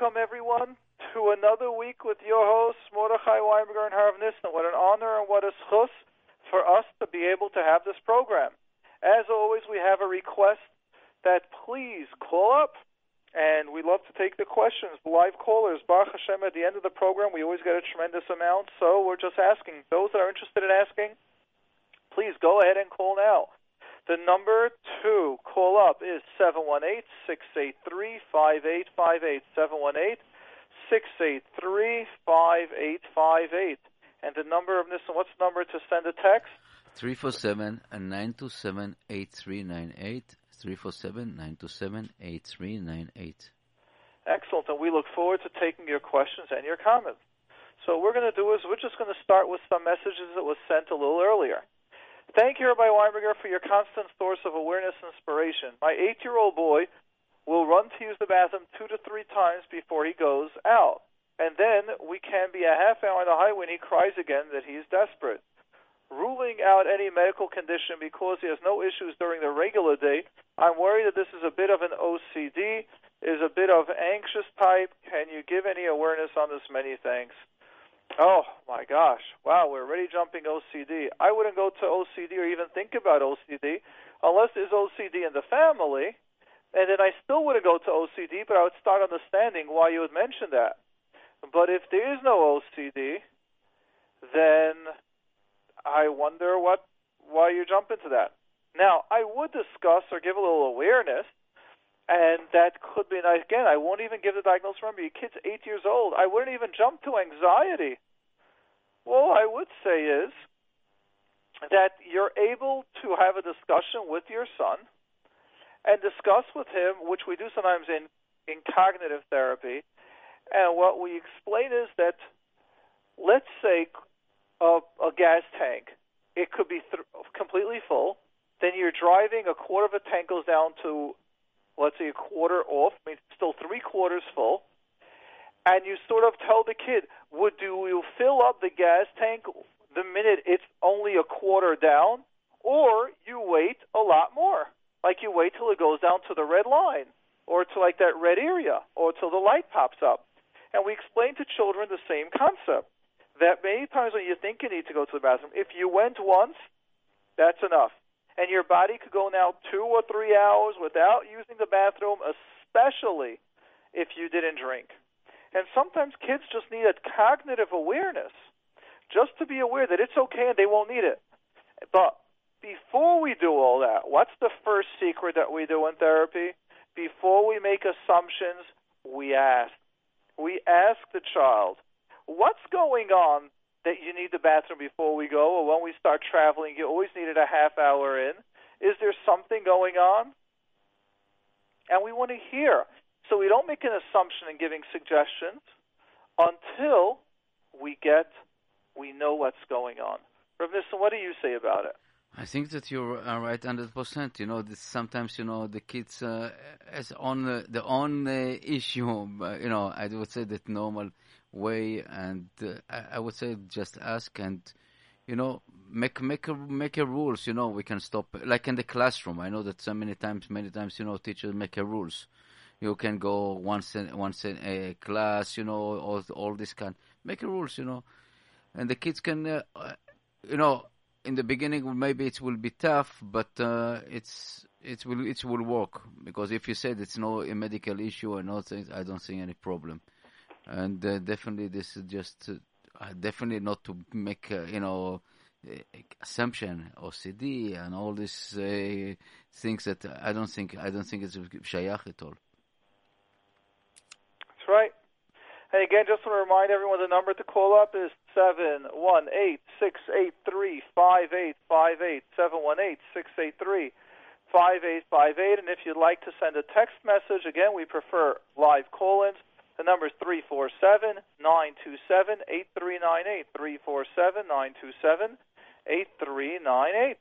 Welcome, everyone, to another week with your hosts, Mordechai Weinberger and Harv Nissen. What an honor and what a zchus for us to be able to have this program. As always, we have a request that please call up, and we love to take the questions. Live callers, Baruch Hashem, at the end of the program, we always get a tremendous amount, so we're just asking. Those that are interested in asking, please go ahead and call now. The number to call up is 718 683 5858. 718 683 5858. And the number of this, what's the number to send a text? 347 927 8398. 347 927 8398. Excellent. And we look forward to taking your questions and your comments. So, what we're going to do is we're just going to start with some messages that was sent a little earlier. Thank you, Rabbi Weinberger, for your constant source of awareness and inspiration. My eight year old boy will run to use the bathroom two to three times before he goes out. And then we can be a half hour on the highway and he cries again that he's desperate. Ruling out any medical condition because he has no issues during the regular day, I'm worried that this is a bit of an OCD, is a bit of anxious type. Can you give any awareness on this? Many thanks. Oh my gosh! Wow, we're already jumping OCD. I wouldn't go to OCD or even think about OCD unless there's OCD in the family, and then I still wouldn't go to OCD, but I would start understanding why you would mention that. But if there is no OCD, then I wonder what why you jump into that. Now, I would discuss or give a little awareness and that could be, and again, I won't even give the diagnosis. Remember, your kid's eight years old. I wouldn't even jump to anxiety. All I would say is that you're able to have a discussion with your son and discuss with him, which we do sometimes in, in cognitive therapy. And what we explain is that, let's say, a, a gas tank, it could be th- completely full. Then you're driving, a quarter of a tank goes down to let's say a quarter off, I mean still three quarters full, and you sort of tell the kid, would do you fill up the gas tank the minute it's only a quarter down, or you wait a lot more, like you wait till it goes down to the red line, or to like that red area, or till the light pops up. And we explain to children the same concept that many times when you think you need to go to the bathroom, if you went once, that's enough and your body could go now two or three hours without using the bathroom, especially if you didn't drink. And sometimes kids just need a cognitive awareness, just to be aware that it's okay and they won't need it. But before we do all that, what's the first secret that we do in therapy? Before we make assumptions, we ask. We ask the child, what's going on that you need the bathroom before we go, or when we start traveling, you always needed a half hour in. Is there something going on? And we want to hear. So we don't make an assumption in giving suggestions until we get, we know what's going on. Rav Nissen, what do you say about it? I think that you're right, hundred percent. You know, sometimes you know the kids uh, as on uh, the own uh, issue. you know, I would say that normal way, and uh, I, I, would say just ask and you know make make a, make a rules. You know, we can stop like in the classroom. I know that so many times, many times, you know, teachers make a rules. You can go once in once in a class. You know, all all this kind make a rules. You know, and the kids can, uh, you know, in the beginning maybe it will be tough, but uh, it's it will it will work because if you said it's no a medical issue or not, I don't see any problem and uh, definitely this is just uh, definitely not to make uh, you know assumption OCD and all these uh, things that I don't think I don't think it's shayach at all. That's right. And again, just want to remind everyone, the number to call up is seven one eight six eight three five eight five eight seven one eight six eight three five eight five eight. And if you'd like to send a text message, again, we prefer live call-ins. The number is 347 927 8398. 347 927 8398.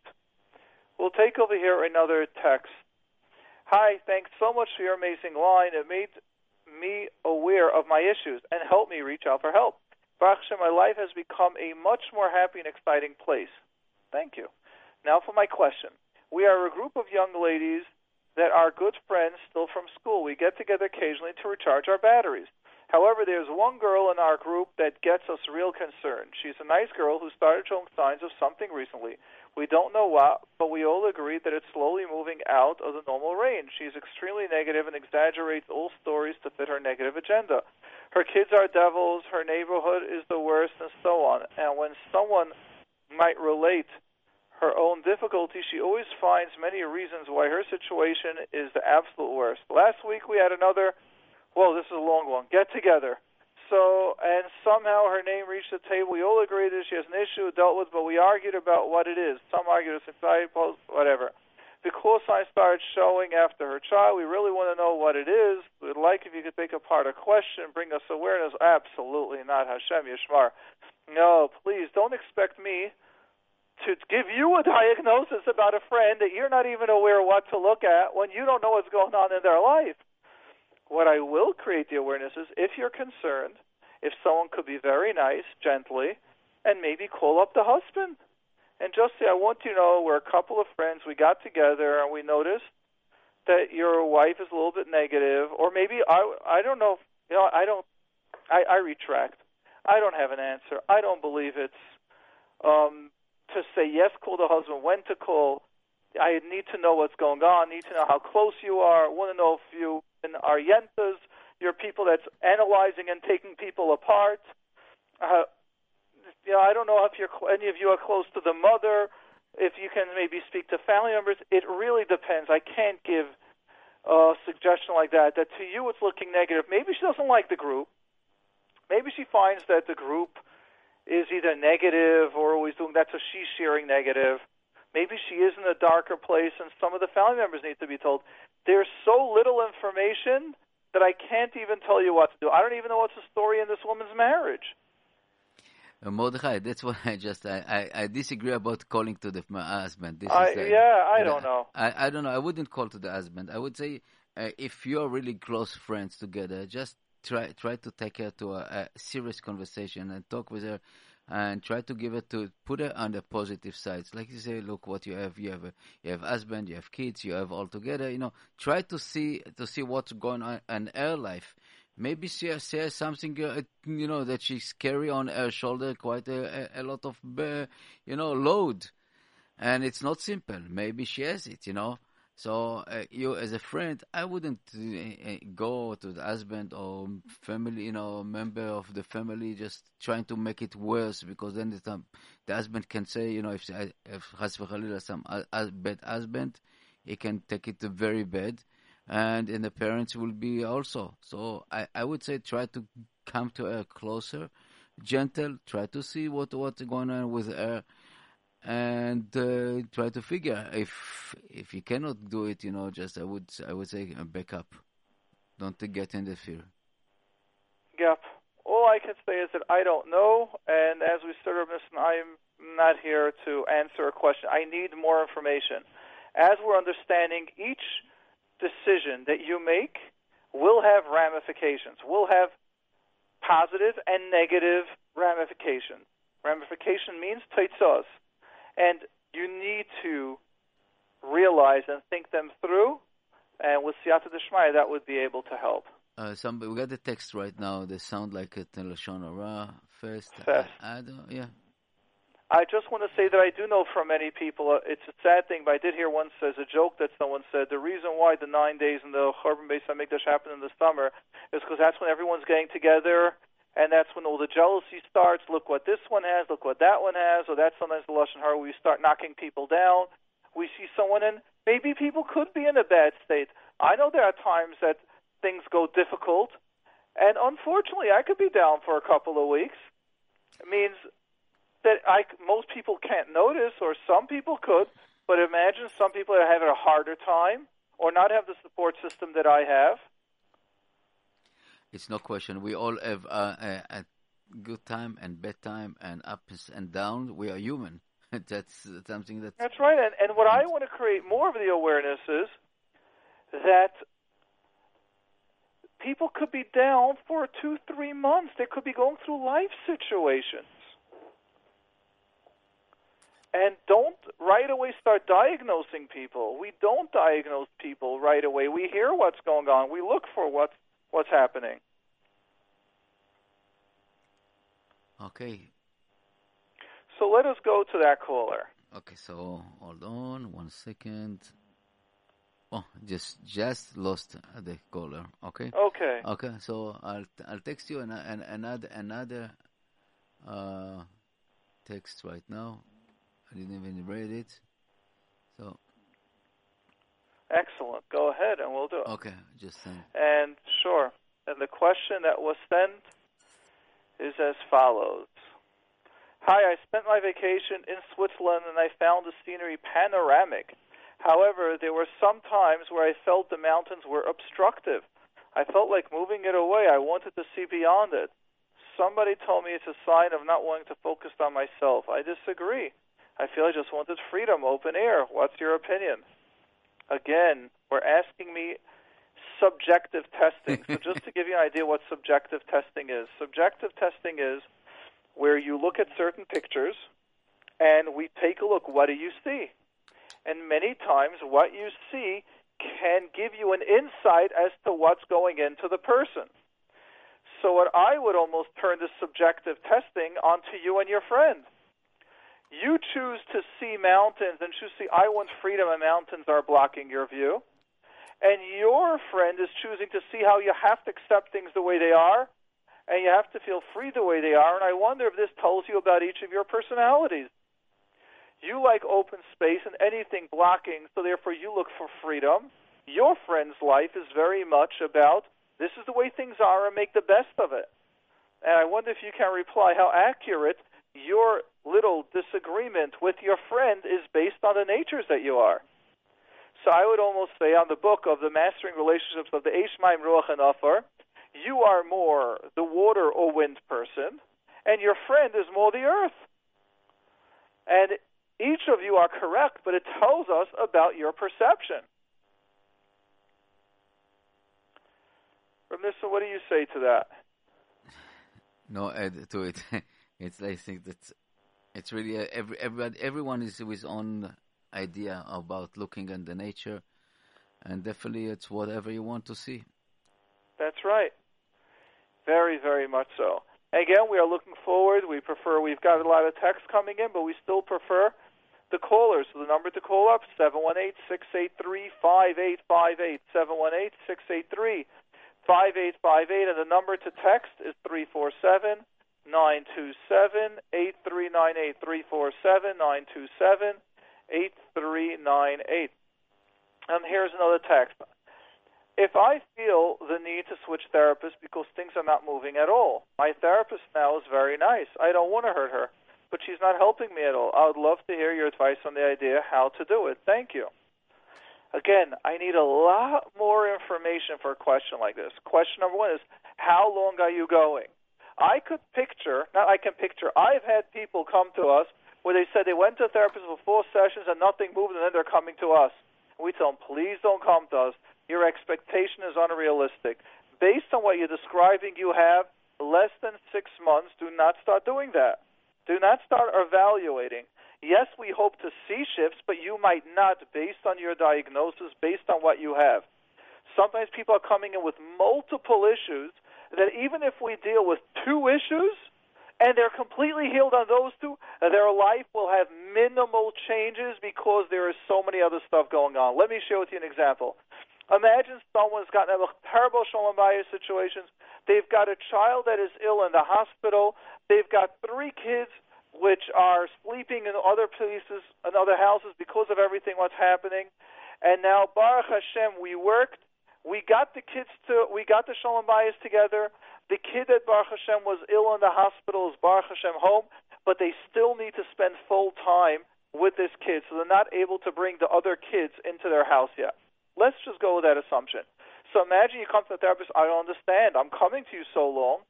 We'll take over here another text. Hi, thanks so much for your amazing line. It made me aware of my issues and helped me reach out for help. Baruch my life has become a much more happy and exciting place. Thank you. Now for my question. We are a group of young ladies that are good friends still from school. We get together occasionally to recharge our batteries. However, there's one girl in our group that gets us real concerned. She's a nice girl who started showing signs of something recently. We don't know what, but we all agree that it's slowly moving out of the normal range. She's extremely negative and exaggerates all stories to fit her negative agenda. Her kids are devils, her neighborhood is the worst, and so on. And when someone might relate her own difficulty, she always finds many reasons why her situation is the absolute worst. Last week we had another well, this is a long one, get together. So, and somehow her name reached the table. We all agreed that she has an issue dealt with, but we argued about what it is. Some argued it's anxiety, whatever. The Because I started showing after her child, we really want to know what it is. We'd like if you could take apart a question, bring us awareness. Absolutely not, Hashem Yishmar. No, please don't expect me to give you a diagnosis about a friend that you're not even aware what to look at when you don't know what's going on in their life. What I will create the awareness is if you're concerned, if someone could be very nice, gently, and maybe call up the husband and just say, I want you to know we're a couple of friends. We got together and we noticed that your wife is a little bit negative, or maybe I I don't know. You know, I don't. I, I retract. I don't have an answer. I don't believe it's um, to say yes. Call the husband. When to call. I need to know what's going on. Need to know how close you are. Want to know if you and Arientas. You're people that's analyzing and taking people apart. Uh, you know, I don't know if you're any of you are close to the mother. If you can maybe speak to family members, it really depends. I can't give a suggestion like that. That to you it's looking negative. Maybe she doesn't like the group. Maybe she finds that the group is either negative or always doing that, so she's sharing negative. Maybe she is in a darker place, and some of the family members need to be told. There's so little information that I can't even tell you what to do. I don't even know what's the story in this woman's marriage. Uh, Mordechai, that's what I just I, I, I disagree about calling to the my husband. This I, is, uh, yeah, I don't know. I, I don't know. I wouldn't call to the husband. I would say uh, if you're really close friends together, just try try to take her to a, a serious conversation and talk with her and try to give it to put her on the positive sides. Like you say, look what you have. You have a you have husband, you have kids, you have all together. You know, try to see to see what's going on in her life. Maybe she has something, uh, you know, that she's carry on her shoulder quite a, a, a lot of, uh, you know, load, and it's not simple. Maybe she has it, you know. So uh, you, as a friend, I wouldn't uh, go to the husband or family, you know, member of the family, just trying to make it worse because then the, um, the husband can say, you know, if if has some uh, bad husband, he can take it very bad, and and the parents will be also. So I, I would say try to come to her closer, gentle, try to see what what's going on with her and uh, try to figure if if you cannot do it, you know, just I would I would say a backup. Don't get in the fear. Yep. All I can say is that I don't know, and as we started missing, I'm not here to answer a question. I need more information. As we're understanding, each decision that you make will have ramifications. Will have positive and negative ramifications. Ramification means teitzos and you need to realize and think them through. And with Siyata Deshmaya, that would be able to help. Uh, some, we got the text right now. They sound like a Lashon Hara first. Fest. I, I don't, yeah. I just want to say that I do know from many people, uh, it's a sad thing, but I did hear once as a joke that someone said the reason why the nine days in the Churban Beis Hamikdash happen in the summer is because that's when everyone's getting together and that's when all the jealousy starts. Look what this one has, look what that one has, or that's sometimes the lashon hara. We start knocking people down. We see someone, and maybe people could be in a bad state. I know there are times that things go difficult, and unfortunately, I could be down for a couple of weeks. It means that I most people can't notice, or some people could. But imagine some people are having a harder time, or not have the support system that I have it's no question. We all have a, a, good time and bad time and ups and downs. We are human. that's something that. That's right. And, and what I want to create more of the awareness is that people could be down for two, three months. They could be going through life situations. And don't right away start diagnosing people. We don't diagnose people right away. We hear what's going on. We look for what's what's happening. Okay. So let us go to that caller. Okay, so hold on one second. Oh, just just lost the caller. Okay. Okay. Okay, so I'll I'll text you an, an, another another uh, text right now. I didn't even read it. Excellent. Go ahead and we'll do it. okay, just send. And sure. And the question that was sent is as follows. Hi, I spent my vacation in Switzerland and I found the scenery panoramic. However, there were some times where I felt the mountains were obstructive. I felt like moving it away. I wanted to see beyond it. Somebody told me it's a sign of not wanting to focus on myself. I disagree. I feel I just wanted freedom, open air. What's your opinion? Again, we're asking me subjective testing. so just to give you an idea what subjective testing is. Subjective testing is where you look at certain pictures and we take a look. What do you see? And many times, what you see can give you an insight as to what's going into the person. So, what I would almost turn this subjective testing onto you and your friend. You choose to see mountains and choose to see, I want freedom, and mountains are blocking your view. And your friend is choosing to see how you have to accept things the way they are, and you have to feel free the way they are. And I wonder if this tells you about each of your personalities. You like open space and anything blocking, so therefore you look for freedom. Your friend's life is very much about this is the way things are and make the best of it. And I wonder if you can reply how accurate your little disagreement with your friend is based on the natures that you are. So I would almost say on the book of the Mastering Relationships of the Eish Mayim Ruach and Afar, you are more the water or wind person, and your friend is more the earth. And each of you are correct, but it tells us about your perception. Ramissa, what do you say to that? No add to it. It's I think that it's really uh, every everybody everyone is with own idea about looking at the nature, and definitely it's whatever you want to see. That's right. Very, very much so. Again, we are looking forward. We prefer, we've got a lot of text coming in, but we still prefer the callers. So the number to call up, 718-683-5858, 718-683-5858, and the number to text is 347 927 8398, 347 927 8398. And here's another text. If I feel the need to switch therapists because things are not moving at all, my therapist now is very nice. I don't want to hurt her, but she's not helping me at all. I would love to hear your advice on the idea how to do it. Thank you. Again, I need a lot more information for a question like this. Question number one is How long are you going? I could picture, not I can picture, I've had people come to us where they said they went to a therapist for four sessions and nothing moved, and then they're coming to us. We tell them, please don't come to us. Your expectation is unrealistic. Based on what you're describing, you have less than six months. Do not start doing that. Do not start evaluating. Yes, we hope to see shifts, but you might not based on your diagnosis, based on what you have. Sometimes people are coming in with multiple issues that even if we deal with two issues, and they're completely healed on those two, their life will have minimal changes because there is so many other stuff going on. Let me share with you an example. Imagine someone's gotten a terrible shalom bayis situations. They've got a child that is ill in the hospital. They've got three kids which are sleeping in other places, in other houses because of everything what's happening. And now, Baruch Hashem, we worked. We got the kids to, we got the shalom bayis together. The kid that Baruch Hashem was ill in the hospital is Baruch Hashem home, but they still need to spend full time with this kid, so they're not able to bring the other kids into their house yet. Let's just go with that assumption. So imagine you come to the therapist, I don't understand, I'm coming to you so long,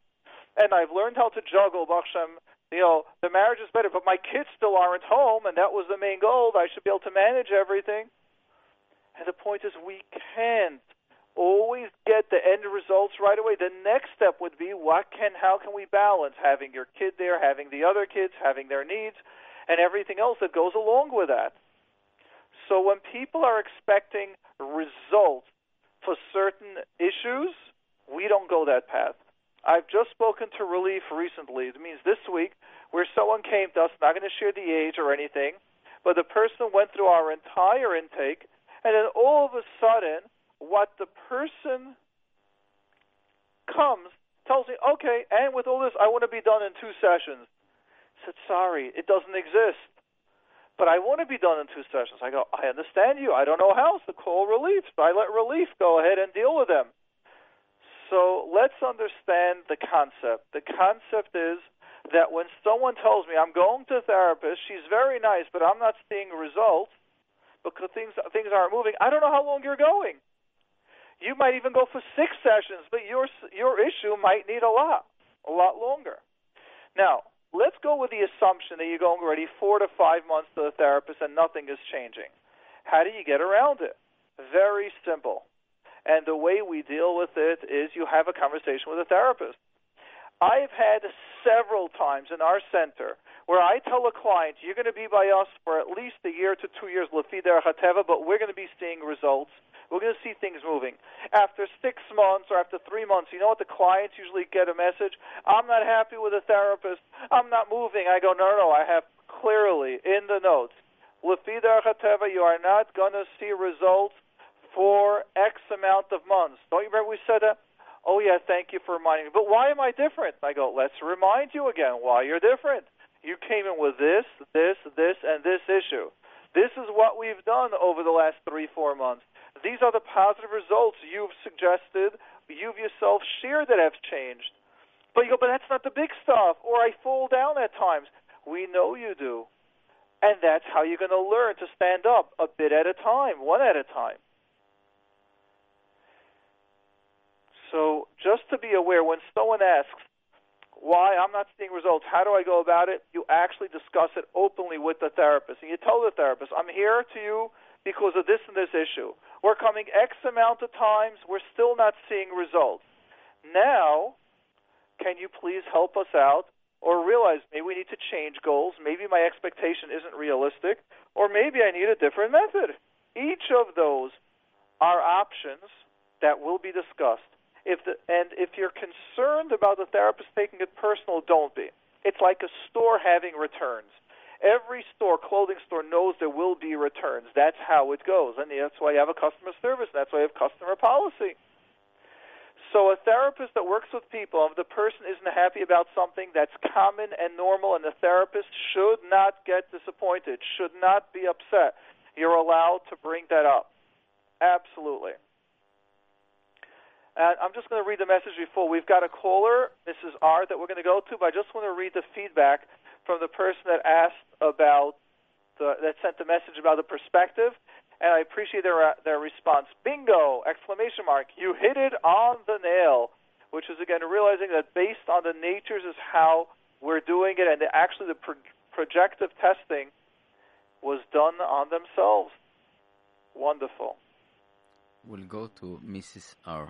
and I've learned how to juggle, Baruch Hashem, you know, the marriage is better, but my kids still aren't home, and that was the main goal. I should be able to manage everything. And the point is, we can't always get the end results right away. The next step would be what can how can we balance having your kid there, having the other kids, having their needs, and everything else that goes along with that. So when people are expecting results for certain issues, we don't go that path. I've just spoken to Relief recently. It means this week, where someone came to us, not going to share the age or anything, but the person went through our entire intake, and then all of a sudden, what the person comes tells me, okay, and with all this, I want to be done in two sessions. I said, sorry, it doesn't exist. But I want to be done in two sessions. I go, I understand you. I don't know how, so call relief. I let relief go ahead and deal with them. So let's understand the concept. The concept is that when someone tells me I'm going to a therapist, she's very nice, but I'm not seeing results because things things aren't moving. I don't know how long you're going. You might even go for six sessions, but your your issue might need a lot, a lot longer. Now, let's go with the assumption that you're going already four to five months to the therapist and nothing is changing. How do you get around it? Very simple. And the way we deal with it is you have a conversation with a therapist. I've had several times in our center where I tell a client, you're going to be by us for at least a year to two years, Lafida Hateva, but we're going to be seeing results. We're going to see things moving. After six months or after three months, you know what the clients usually get a message? I'm not happy with a therapist. I'm not moving. I go, no, no, I have clearly in the notes, Hateva, you are not going to see results for X amount of months. Don't you remember we said that? Oh, yeah, thank you for reminding me. But why am I different? I go, let's remind you again why you're different. You came in with this, this, this, and this issue. This is what we've done over the last three, four months. These are the positive results you've suggested, you've yourself shared that have changed. But you go, but that's not the big stuff, or I fall down at times. We know you do. And that's how you're going to learn to stand up a bit at a time, one at a time. So just to be aware, when someone asks why I'm not seeing results, how do I go about it? You actually discuss it openly with the therapist. And you tell the therapist, I'm here to you because of this and this issue. We're coming X amount of times, we're still not seeing results. Now, can you please help us out? Or realize maybe we need to change goals, maybe my expectation isn't realistic, or maybe I need a different method. Each of those are options that will be discussed. If the, and if you're concerned about the therapist taking it personal, don't be. It's like a store having returns. Every store, clothing store, knows there will be returns. That's how it goes, and that's why you have a customer service. That's why you have customer policy. So a therapist that works with people, if the person isn't happy about something that's common and normal, and the therapist should not get disappointed, should not be upset. You're allowed to bring that up. Absolutely. And I'm just going to read the message before. We've got a caller, Mrs. R, that we're going to go to, but I just want to read the feedback from the person that asked about the, that sent the message about the perspective, and I appreciate their uh, their response. Bingo! Exclamation mark! You hit it on the nail. Which is again realizing that based on the natures is how we're doing it, and actually the pro- projective testing was done on themselves. Wonderful. We'll go to Mrs. R.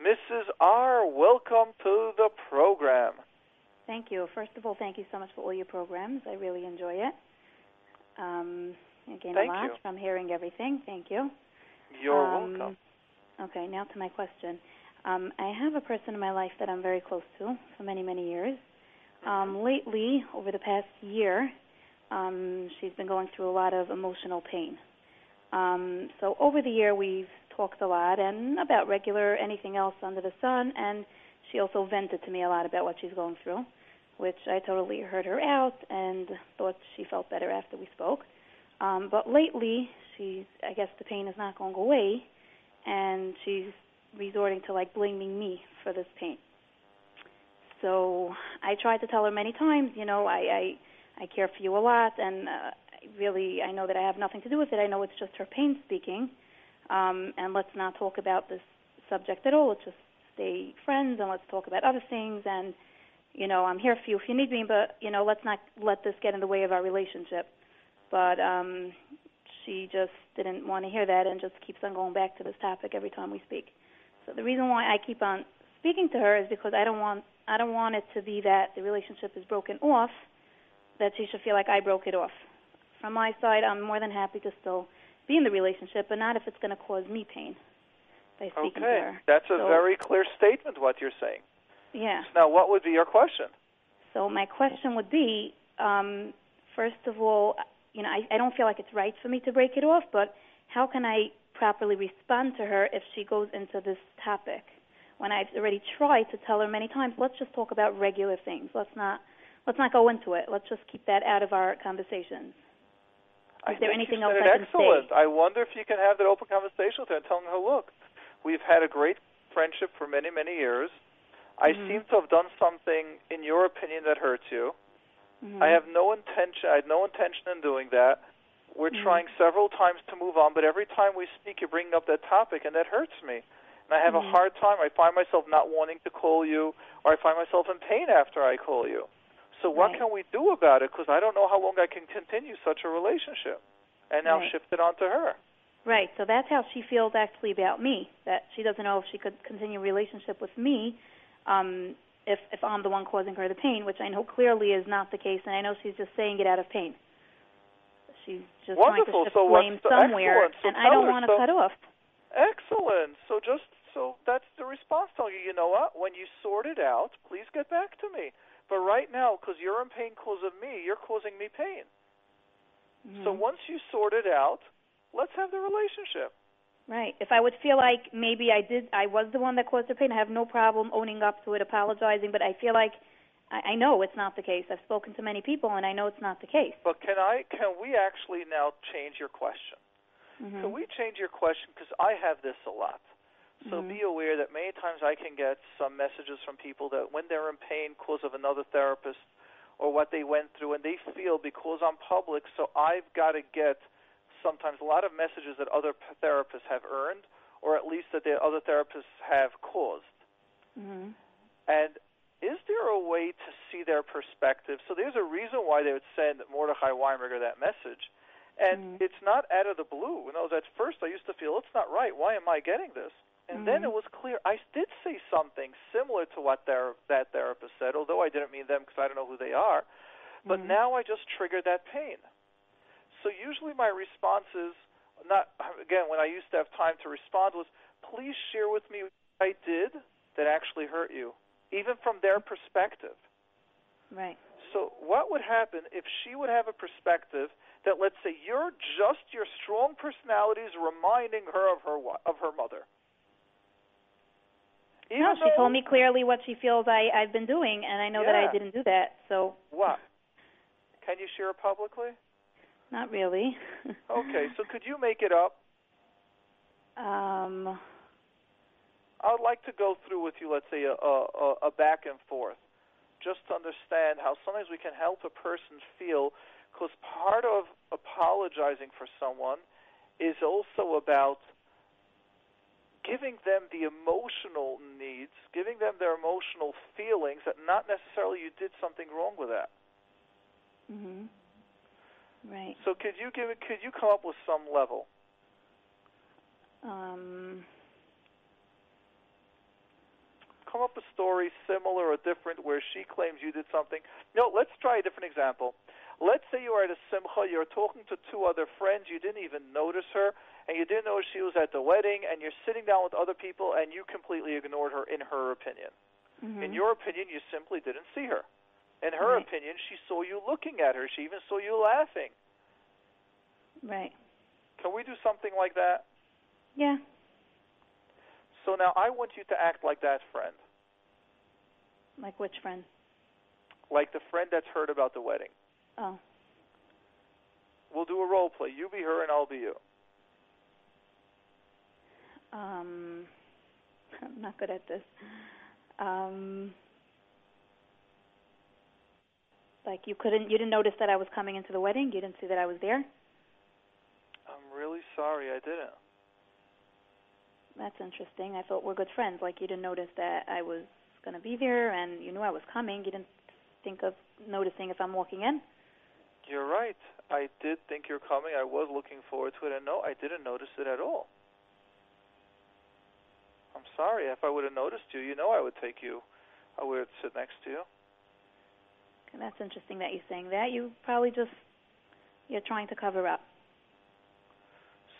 Mrs. R., welcome to the program. Thank you. First of all, thank you so much for all your programs. I really enjoy it. Um, I gain thank a lot you. from hearing everything. Thank you. You're um, welcome. Okay, now to my question. Um, I have a person in my life that I'm very close to for many, many years. Mm-hmm. Um, lately, over the past year, um, she's been going through a lot of emotional pain. Um, so over the year, we've talked a lot and about regular anything else under the sun, and she also vented to me a lot about what she's going through, which I totally heard her out and thought she felt better after we spoke. Um, but lately, she's I guess the pain is not going away, and she's resorting to like blaming me for this pain. So I tried to tell her many times, you know, I I, I care for you a lot, and uh, really I know that I have nothing to do with it. I know it's just her pain speaking um, and let's not talk about this subject at all. Let's just stay friends and let's talk about other things. And you know, I'm here for you if you need me, but you know, let's not let this get in the way of our relationship. But um, she just didn't want to hear that and just keeps on going back to this topic every time we speak. So the reason why I keep on speaking to her is because I don't want I don't want it to be that the relationship is broken off, that she should feel like I broke it off. From my side, I'm more than happy to still be in the relationship, but not if it's going to cause me pain. by speaking okay. to her. That's a So- very clear statement, what you're saying. Yeah. Now, what would be your question? So my question would be, um, first of all, you know, I, I don't feel like it's right for me to break it off, but how can I properly respond to her if she goes into this topic when I've already tried to tell her many times, let's just talk about regular things. Let's not let's not go into it. Let's just keep that out of our conversations. I Is there anything else I it can excellent. say? I wonder if you can have that open conversation with her and tell her, look, we've had a great friendship for many, many years. I Mhm. seem to have done something, in your opinion, that hurts you. Mhm. I have no intention. I had no intention in doing that. We're Mhm. trying several times to move on, but every time we speak, you're bringing up that topic, and that hurts me. And I have a hard time. I find myself not wanting to call you, or I find myself in pain after I call you. So what Right. can we do about it? Because I don't know how long I can continue such a relationship. And now Right. shift it onto her. Right. So that's how she feels actually about me. That she doesn't know if she could continue a relationship with me um, if if I'm the one causing her the pain, which I know clearly is not the case, and I know she's just saying it out of pain. She's just Wonderful. trying to shift So blame somewhere. So and I don't want to so- cut off. Excellent. So just so that's the response telling you, you know what? When you sort it out, please get back to me. But right now, because you're in pain because of me, you're causing me pain. So Mhm. once you sort it out, let's have the relationship. Right. If I would feel like maybe I did, I was the one that caused the pain, I have no problem owning up to it, apologizing. But I feel like I, I know it's not the case. I've spoken to many people, and I know it's not the case. But can I? Can we actually now change your question? Mhm. Can we change your question? Because I have this a lot. So Mhm. be aware that many times I can get some messages from people that when they're in pain because of another therapist or what they went through, and they feel because I'm public, so I've got to get sometimes a lot of messages that other therapists have earned, or at least that the other therapists have caused. Mhm. And is there a way to see their perspective? So there's a reason why they would send Mordechai Weinberger that message. And Mhm. it's not out of the blue. You know, at first I used to feel it's not right. Why am I getting this? And then Mhm. it was clear I did say something similar to what their, that therapist said, although I didn't mean them because I don't know who they are. But Mhm. now I just triggered that pain. So usually my response is not again when I used to have time to respond was please share with me what I did that actually hurt you, even from their perspective. Right. So what would happen if she would have a perspective that let's say you're just your strong personalities reminding her of her of her mother. Even no, she told me clearly what she feels I I've been doing, and I know that I didn't do that. So what? Can you share it publicly? Not really. Okay, so could you make it up? um. I would like to go through with you, let's say, a, a, a back and forth, just to understand how sometimes we can help a person feel, because part of apologizing for someone is also about giving them the emotional needs, giving them their emotional feelings that not necessarily you did something wrong with that. Mhm. Right. So could you give it, could you come up with some level? Um. come up with stories similar or different where she claims you did something. No, let's try a different example. Let's say you are at a simcha, you're talking to two other friends, you didn't even notice her, and you didn't know she was at the wedding, and you're sitting down with other people, and you completely ignored her in her opinion. mhm. In your opinion, you simply didn't see her. In her Right. opinion, she saw you looking at her. She even saw you laughing. Right. Can we do something like that? Yeah. So now I want you to act like that friend, Like which friend? like the friend that's heard about the wedding. Oh. We'll do a role play. You be her, and I'll be you. Um. I'm not good at this. Um. Like you couldn't, you didn't notice that I was coming into the wedding. You didn't see that I was there. I'm really sorry I didn't. That's interesting. I thought we're good friends. Like you didn't notice that I was going to be there, and you knew I was coming. You didn't think of noticing if I'm walking in. You're right. I did think you're coming. I was looking forward to it, and no, I didn't notice it at all. I'm sorry. If I would have noticed you, you know I would take you. I would sit next to you. And that's interesting that you're saying that. You probably just you're trying to cover up.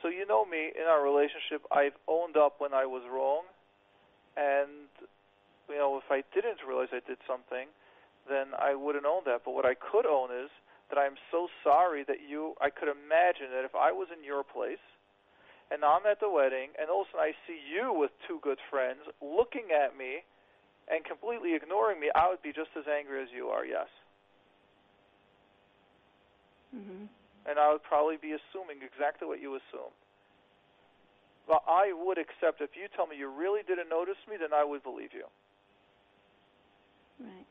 So you know me in our relationship, I've owned up when I was wrong, and you know if I didn't realize I did something, then I wouldn't own that. But what I could own is that I'm so sorry that you. I could imagine that if I was in your place, and I'm at the wedding, and all of a sudden I see you with two good friends looking at me and completely ignoring me, I would be just as angry as you are. Yes. Mhm. and I would probably be assuming exactly what you assume. Well, I would accept if you tell me you really didn't notice me, then I would believe you. Right.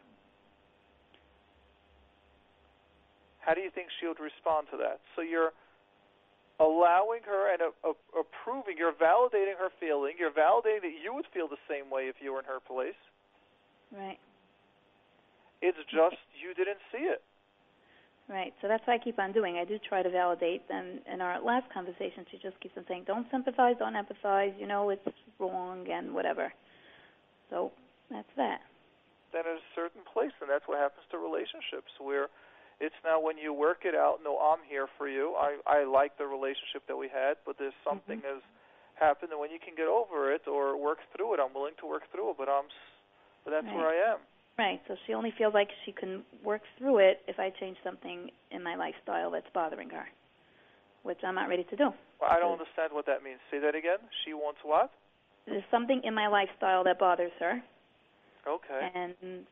How do you think she would respond to that? So you're allowing her and uh, uh, approving, you're validating her feeling, you're validating that you would feel the same way if you were in her place. Right. It's just you didn't see it. Right. So that's what I keep on doing. I do try to validate. And in our last conversation, she just keeps on saying, "Don't sympathize, don't empathize. You know it's wrong and whatever." So that's that. Then at a certain place, and that's what happens to relationships where it's now when you work it out. No, I'm here for you. I I like the relationship that we had, but there's something Mhm. has happened, and when you can get over it or work through it, I'm willing to work through it. But I'm, but that's where I am. Right. So she only feels like she can work through it if I change something in my lifestyle that's bothering her, which I'm not ready to do. Well, I don't understand what that means. Say that again. She wants what? There's something in my lifestyle that bothers her, Okay. and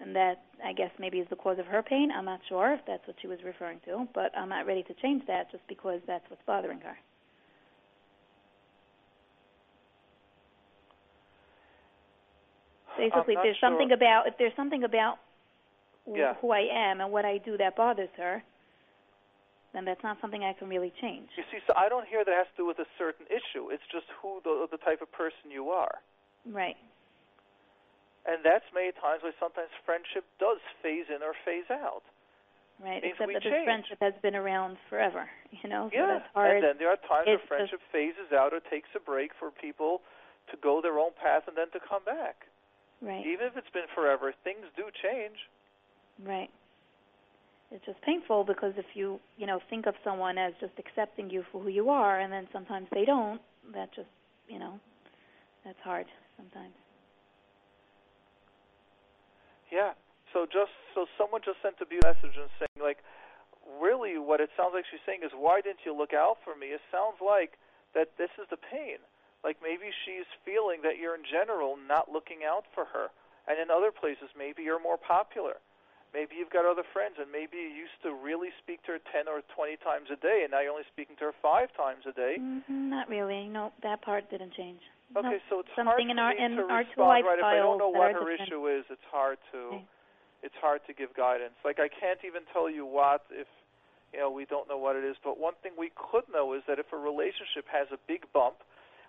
and that I guess maybe is the cause of her pain. I'm not sure if that's what she was referring to, but I'm not ready to change that just because that's what's bothering her. Basically, if there's something about if there's something about Yeah. who I am and what I do that bothers her, then that's not something I can really change. You see, so I don't hear that has to do with a certain issue. It's just who the the type of person you are. Right. And that's many times why sometimes friendship does phase in or phase out. Right. Means Except that this change. friendship has been around forever. You know, so yeah. that's hard. And then there are times where just- friendship phases out or takes a break for people to go their own path and then to come back. Right. Even if it's been forever, things do change. Right. It's just painful because if you, you know, think of someone as just accepting you for who you are and then sometimes they don't, that just, you know, that's hard sometimes. Yeah. So just so someone just sent a beautiful message and saying like, really, what it sounds like she's saying is, why didn't you look out for me? It sounds like that this is the pain. Like maybe she's feeling that you're in general not looking out for her, and in other places maybe you're more popular. Maybe you've got other friends, and maybe you used to really speak to her ten or twenty times a day, and now you're only speaking to her five times a day. Mm, not really. No, that part didn't change. Okay, so it's something hard in our in to our respond right if I don't know what her different. issue is. It's hard to Okay. it's hard to give guidance. Like I can't even tell you what if you know we don't know what it is. But one thing we could know is that if a relationship has a big bump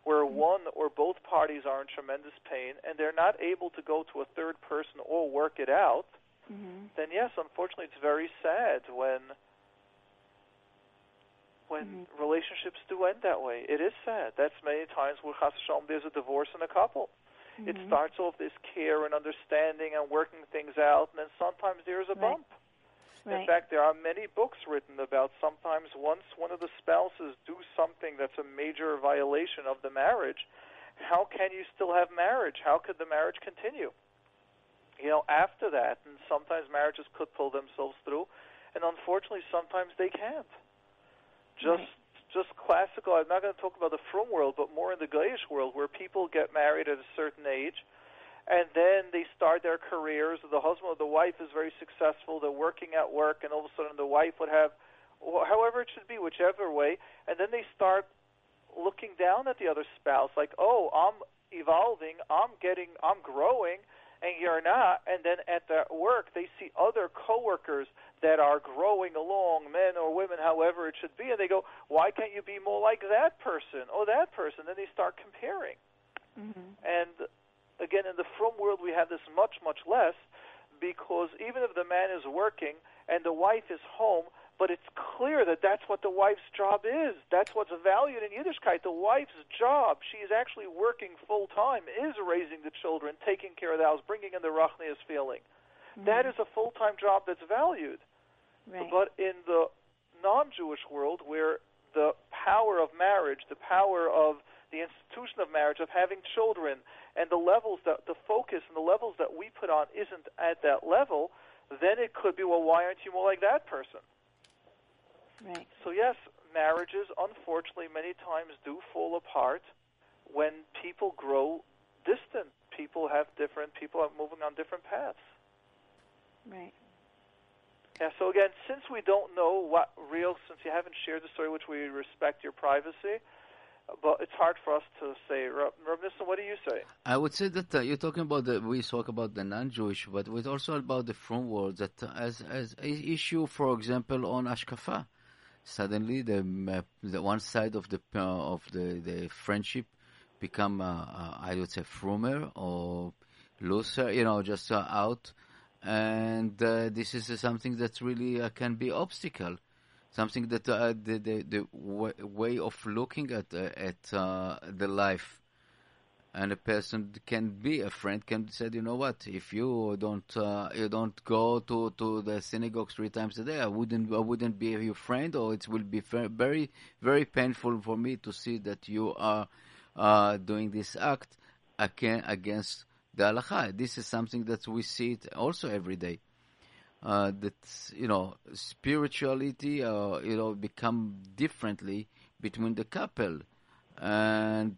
where one or both parties are in tremendous pain and they're not able to go to a third person or work it out, Mhm. then yes, unfortunately, it's very sad when when Mhm. relationships do end that way. It is sad. That's many times where Chas Shalom, there's a divorce in a couple. It Mhm. starts off this care and understanding and working things out, and then sometimes there's a Right. bump. In fact, there are many books written about sometimes once one of the spouses do something that's a major violation of the marriage, how can you still have marriage? How could the marriage continue? You know, after that, and sometimes marriages could pull themselves through, and unfortunately, sometimes they can't. Just Right. just classical. I'm not going to talk about the frum world, but more in the Goyish world, where people get married at a certain age, and then they start their careers. The husband or the wife is very successful. They're working at work, and all of a sudden the wife would have, however it should be, whichever way, and then they start looking down at the other spouse, like, oh, I'm evolving, I'm getting, I'm growing, and you're not. And then at their work, they see other coworkers that are growing along, men or women, however it should be, and they go, why can't you be more like that person or that person? Then they start comparing. Mhm. And again, in the frum world, we have this much, much less because even if the man is working and the wife is home, but it's clear that that's what the wife's job is. That's what's valued in Yiddishkeit. The wife's job, she is actually working full time, is raising the children, taking care of the house, bringing in the rachnias feeling. That Mhm. is a full time job that's valued. right. But in the non Jewish world, where the power of marriage, the power of the institution of marriage, of having children, and the levels that the focus and the levels that we put on isn't at that level, then it could be, well, why aren't you more like that person? Right. So yes, marriages unfortunately many times do fall apart when people grow distant. People have different people are moving on different paths. Right. Yeah, so again, since we don't know what real, since you haven't shared the story, which we respect your privacy, but it's hard for us to say. Rav Nissen, what do you say? I would say that uh, you're talking about the we talk about the non-Jewish, but we're also about the frum world that uh, as as a issue, for example, on Hashkafa, suddenly the uh, the one side of the uh, of the the friendship become uh, uh, I would say frumer or looser, you know, just out, and this is something that really can be obstacle something that uh, the the, the w- way of looking at uh, at uh, the life. And a person can be a friend can said you know what? If you don't uh, you don't go to, to the synagogue three times a day I wouldn't I wouldn't be your friend or it will be very very painful for me to see that you are uh, doing this act against the halacha. This is something that we see it also every day uh, that you know spirituality uh, you know become differently between the couple. And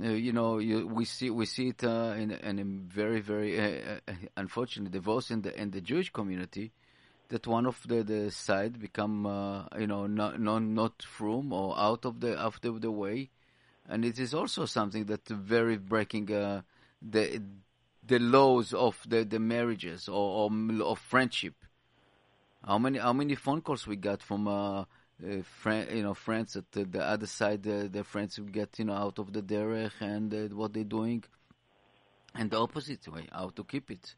uh, you know you, we see we see it uh, in, in a very very uh, uh, unfortunate divorce in the in the Jewish community that one of the, the side become you know not, not not frum or out of the out of the way. And it is also something that very breaking the the laws of the, the marriages or, or of friendship. How many how many phone calls we got from uh, uh, friend, you know friends at the, the other side, uh, their friends who get you know out of the derech and uh, what they're doing, and the opposite way, how to keep it.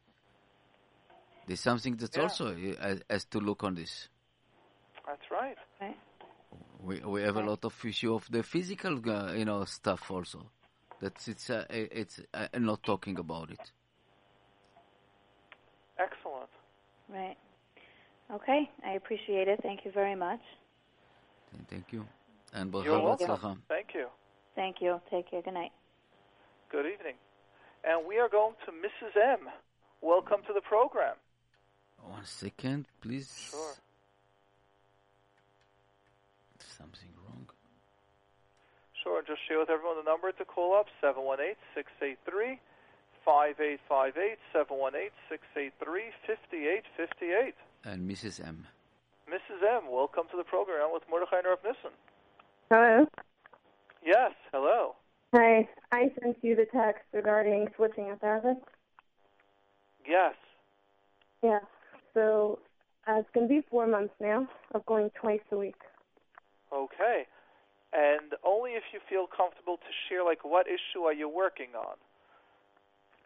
There's something that's yeah. also uh, has to look on this. That's right. Right. We we have a lot of issue of the physical uh, you know stuff also. That's it's uh, it's uh, not talking about it. Excellent. Right. Okay, I appreciate it. Thank you very much. Thank you. And You're welcome. Thank you. Thank you. Take care. Good night. Good evening. And we are going to Mrs. M. Welcome to the program. One second, please. Sure. Something wrong. Sure. Just share with everyone the number to call up 718 683 5858 718 683 5858. And Mrs. M. Mrs. M, welcome to the program with Mordechai and Rav Nissen. Hello. Yes, hello. Hi. I sent you the text regarding switching a therapist. Yes. Yeah. So uh, it's going to be four months now of going twice a week. Okay. And only if you feel comfortable to share, like, what issue are you working on?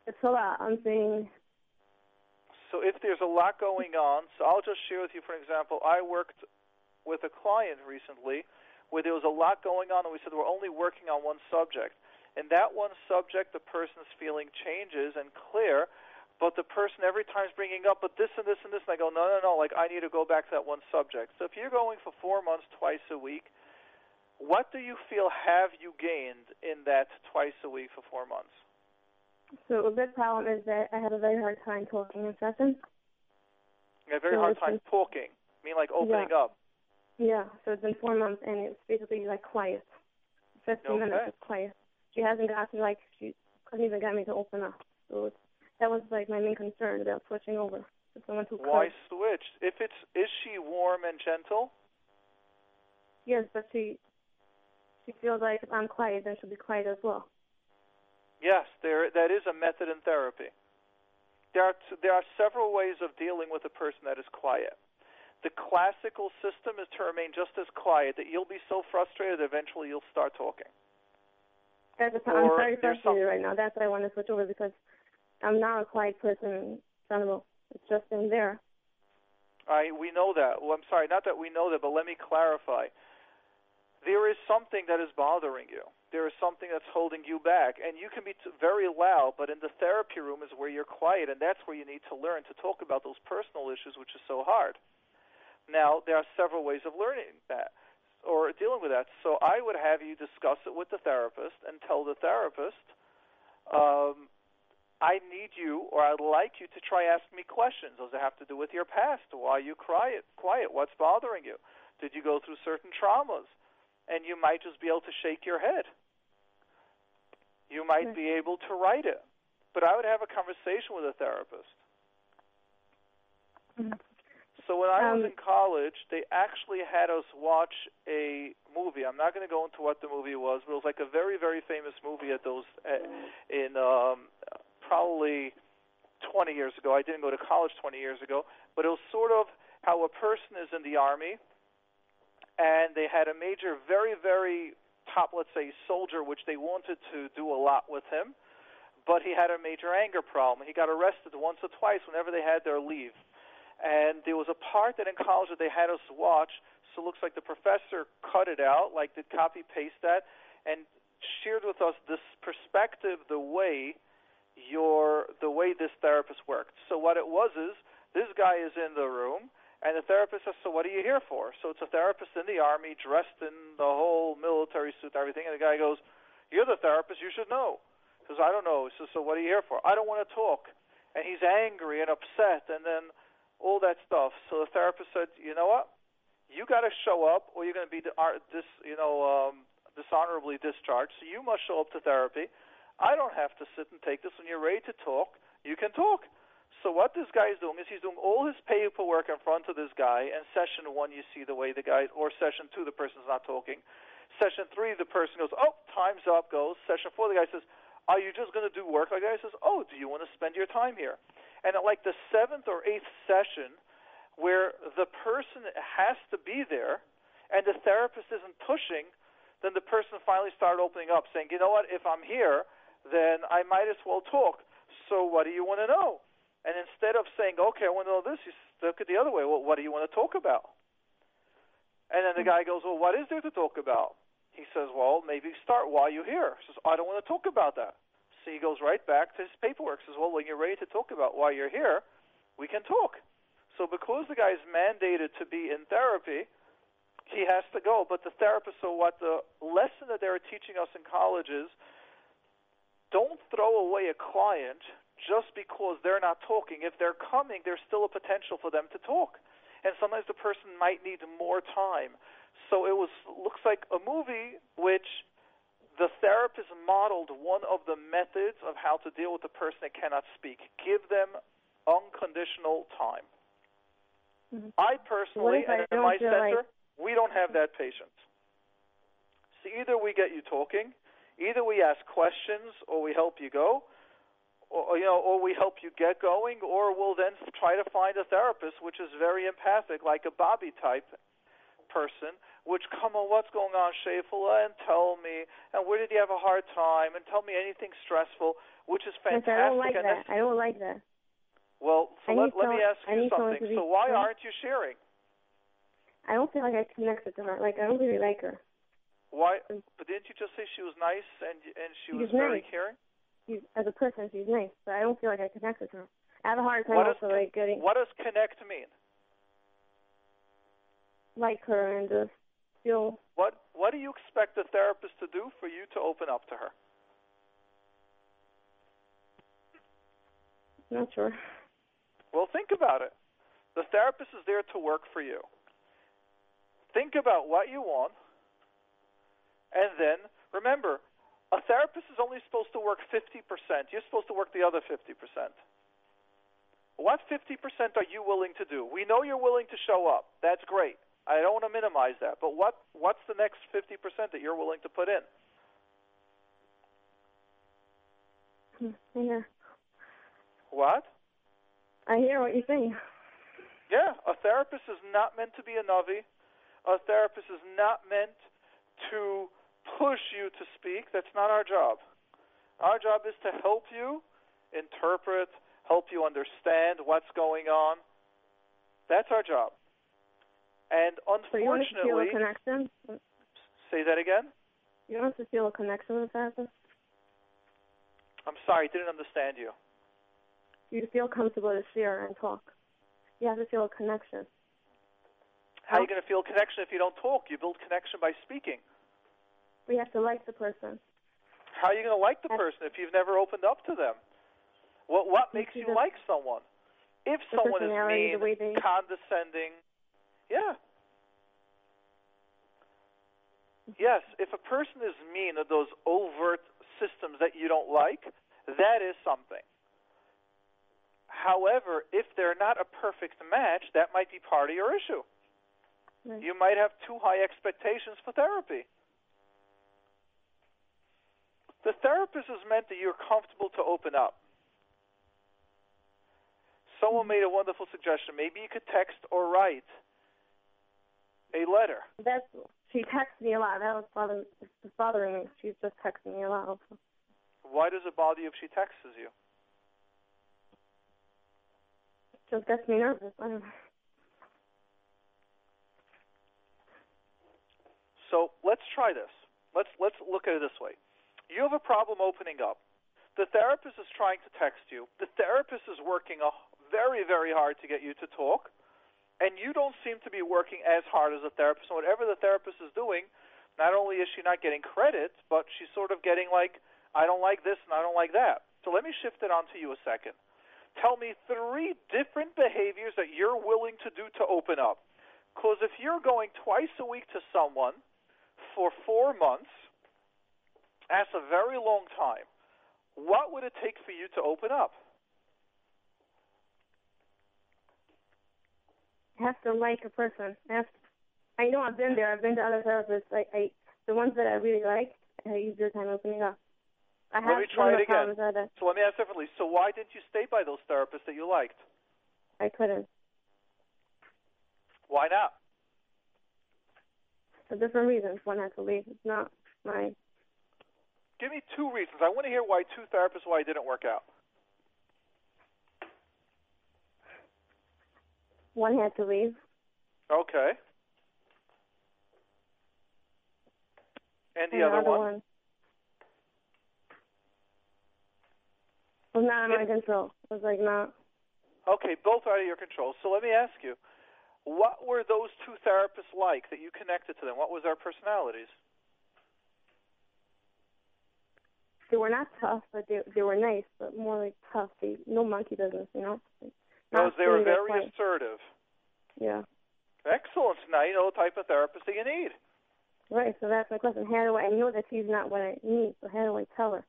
It's a lot. I'm saying. So if there's a lot going on, so I'll just share with you, for example, I worked with a client recently where there was a lot going on, and we said we're only working on one subject. And that one subject, the person's feeling changes and clear, but the person every time is bringing up, but this and this and this, and I go, no, no, no, like I need to go back to that one subject. So if you're going for four months, twice a week, what do you feel have you gained in that twice a week for four months? So a big problem is that I have a very hard time talking in sessions. You have a very So hard time talking. I mean, like opening Yeah. up. Yeah. So it's been four months, and it's basically like quiet. Fifteen minutes of quiet. She hasn't got to like she couldn't even get me to open up. So it's, that was like my main concern about switching over to someone who Why could. switch? If it's is she warm and gentle? Yes, but she she feels like if I'm quiet, then she'll be quiet as well. Yes, there that is a method in therapy. There are t- there are several ways of dealing with a person that is quiet. The classical system is to remain just as quiet that you'll be so frustrated eventually you'll start talking. That's the I'm Or very there's frustrated some- right now. That's why I want to switch over because I'm not a quiet person in general. It's just in there. I we know that. Well, I'm sorry, not that we know that, but let me clarify. There is something that is bothering you. There is something that's holding you back, and you can be t- very loud, but in the therapy room is where you're quiet, and that's where you need to learn to talk about those personal issues, which is so hard. Now, there are several ways of learning that. or dealing with that. So I would have you discuss it with the therapist and tell the therapist, um, I need you or I'd like you to try ask me questions. Does it have to do with your past? Why you quiet? Quiet? What's bothering you? Did you go through certain traumas? And you might just be able to shake your head. You might be able to write it. But I would have a conversation with a therapist. Mm-hmm. So when I was Um, in college, they actually had us watch a movie. I'm not going to go into what the movie was, but it was like a very, very famous movie at those in um, probably 20 years ago. I didn't go to college 20 years ago, but it was sort of how a person is in the army, and they had a major, very, very top, let's say, soldier, which they wanted to do a lot with him, but he had a major anger problem. He got arrested once or twice whenever they had their leave. And there was a part that in college that they had us watch, so it looks like the professor cut it out, like did copy paste that, and shared with us this perspective, the way your the way this therapist worked. So what it was is this guy is in the room and the therapist says, So what are you here for? So it's a therapist in the army dressed in the whole military suit, everything, and the guy goes, You're the therapist, you should know. He says, I don't know. He says, So what are you here for? I don't want to talk. And he's angry and upset and then all that stuff. So the therapist said, You know what? You got to show up, or you're going to be dis, you know, um, dishonorably discharged. So you must show up to therapy. I don't have to sit and take this. When you're ready to talk, you can talk. So what this guy is doing is he's doing all his paperwork in front of this guy. And session one, you see the way the guy, or session two, the person's not talking. Session three, the person goes, "Oh, time's up." Goes. Session four, the guy says, "Are you just going to do work?" Like the guy says, "Oh, do you want to spend your time here?" And at like the seventh or eighth session, where the person has to be there, and the therapist isn't pushing, then the person finally started opening up, saying, "You know what? If I'm here, then I might as well talk. So what do you want to know?" And instead of saying, "Okay, I want to know this," you look at the other way. Well, what do you want to talk about? And then the hmm. guy goes, "Well, what is there to talk about?" He says, "Well, maybe start while you're here." He says, "I don't want to talk about that." So he goes right back to his paperwork. Says, "Well, when you're ready to talk about why you're here, we can talk." So because the guy's mandated to be in therapy, he has to go. But the therapist, so what the lesson that they're teaching us in college is don't throw away a client just because they're not talking. If they're coming, there's still a potential for them to talk. And sometimes the person might need more time. So it was looks like a movie which the therapist modeled one of the methods of how to deal with the person that cannot speak. Give them unconditional time. Mhm. I personally, if I in my center, like- we don't have that patience. So either we get you talking, either we ask questions, or we help you go, or you know, or we help you get going, or we'll then try to find a therapist which is very empathic, like a Bubby type person, which come on, what's going on, Shafula, and tell me, and where did you have a hard time, and tell me anything stressful, which is Yes, fantastic. I don't like and that. I don't like that. well, so let, let me ask you something. be- So why aren't you sharing? I don't feel like I connected to her. Like I don't really like her. Why? But didn't you just say she was nice and and she was very nice. caring? She's as a person, she's nice, but I don't feel like I connect with her. I have a hard time What also like getting What does connect mean? like her and just feel. What What do you expect the therapist to do for you to open up to her? Not sure. Well, think about it. The therapist is there to work for you. Think about what you want, and then remember, a therapist is only supposed to work 50%. You're supposed to work the other 50%. What 50% are you willing to do? We know you're willing to show up. That's great. I don't want to minimize that. But what what's the next 50% that you're willing to put in? I hear. What? I hear what you're saying. Yeah, a therapist is not meant to be a navi. A therapist is not meant to push you to speak. That's not our job. Our job is to help you interpret, help you understand what's going on. That's our job. And So you want to feel a unfortunately, connection? say that again. You don't have to feel a connection with therapist? I'm sorry, I didn't understand you. You feel comfortable to share and talk. You have to feel a connection. How are you going to feel connection if you don't talk? You build connection by speaking. We have to like the person. How are you going to like the person if you've never opened up to them? What what makes you the- like someone? If someone is mean, they- condescending, yeah. Mm-hmm. Yes, if a person is mean or those overt systems that you don't like, that is something. However, if they're not a perfect match, that might be part of your issue. Right. You might have too high expectations for therapy. The therapist is meant that you're comfortable to open up. Someone made a wonderful suggestion. Maybe you could text or write a letter. That's she texts me a lot. That was bothering, it's bothering me. She's just texting me a lot. Also. Why does it bother you if she texts you? Just gets me nervous. I don't know. So let's try this. Let's let's look at it this way. You have a problem opening up. The therapist is trying to text you. The therapist is working very very hard to get you to talk, and you don't seem to be working as hard as the therapist. And whatever the therapist is doing, not only is she not getting credit, but she's sort of getting like, I don't like this and I don't like that. So let me shift it onto you a second. Tell me three different behaviors that you're willing to do to open up. Because if you're going twice a week to someone for four months, that's a very long time. What would it take for you to open up? I have to like a person. I have to, I know I've been there. I've been to other therapists. I, I the ones that I really like, I had easier time opening up. I Let have me try it again. So let me ask differently. So why didn't you stay by those therapists that you liked? I couldn't Why not? for different reasons. One had to leave. It's not my. Give me two reasons. I want to hear why two therapists why it didn't work out. One had to leave. Okay. And the and other other one? one was not in my control. It was like not. Okay, both out of your control. So let me ask you, what were those two therapists like that you connected to them? What was their personalities? They were not tough, but they they were nice, but more like tough. They no monkey business, you know. Like, Because they were very quiet. assertive. Yeah. Excellent. Now you know the type of therapist that you need. Right, so that's my question. How do I, I know that she's not what I need, so how do I tell her?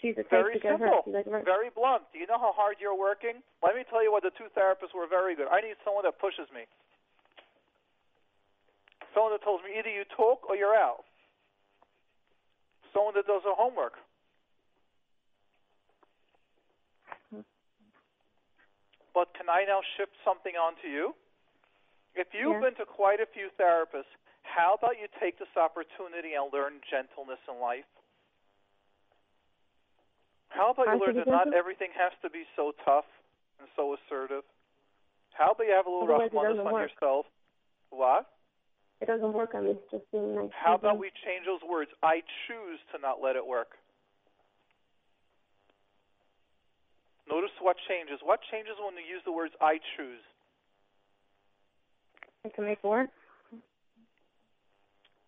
She's type Very simple. like, right. Very blunt. Do you know how hard you're working? Let me tell you what the two therapists were very good. I need someone that pushes me. Someone that tells me either you talk or you're out. Someone that does their homework. But can I now shift something onto you? If you've Yeah. been to quite a few therapists, how about you take this opportunity and learn gentleness in life? How about you to learn that not everything has to be so tough and so assertive? How about you have a little Otherwise it roughness on work. yourself? What? It doesn't work on me, just being nice. How about we change those words? I choose to not let it work. Notice what changes. What changes when you use the words I choose? I can make it work.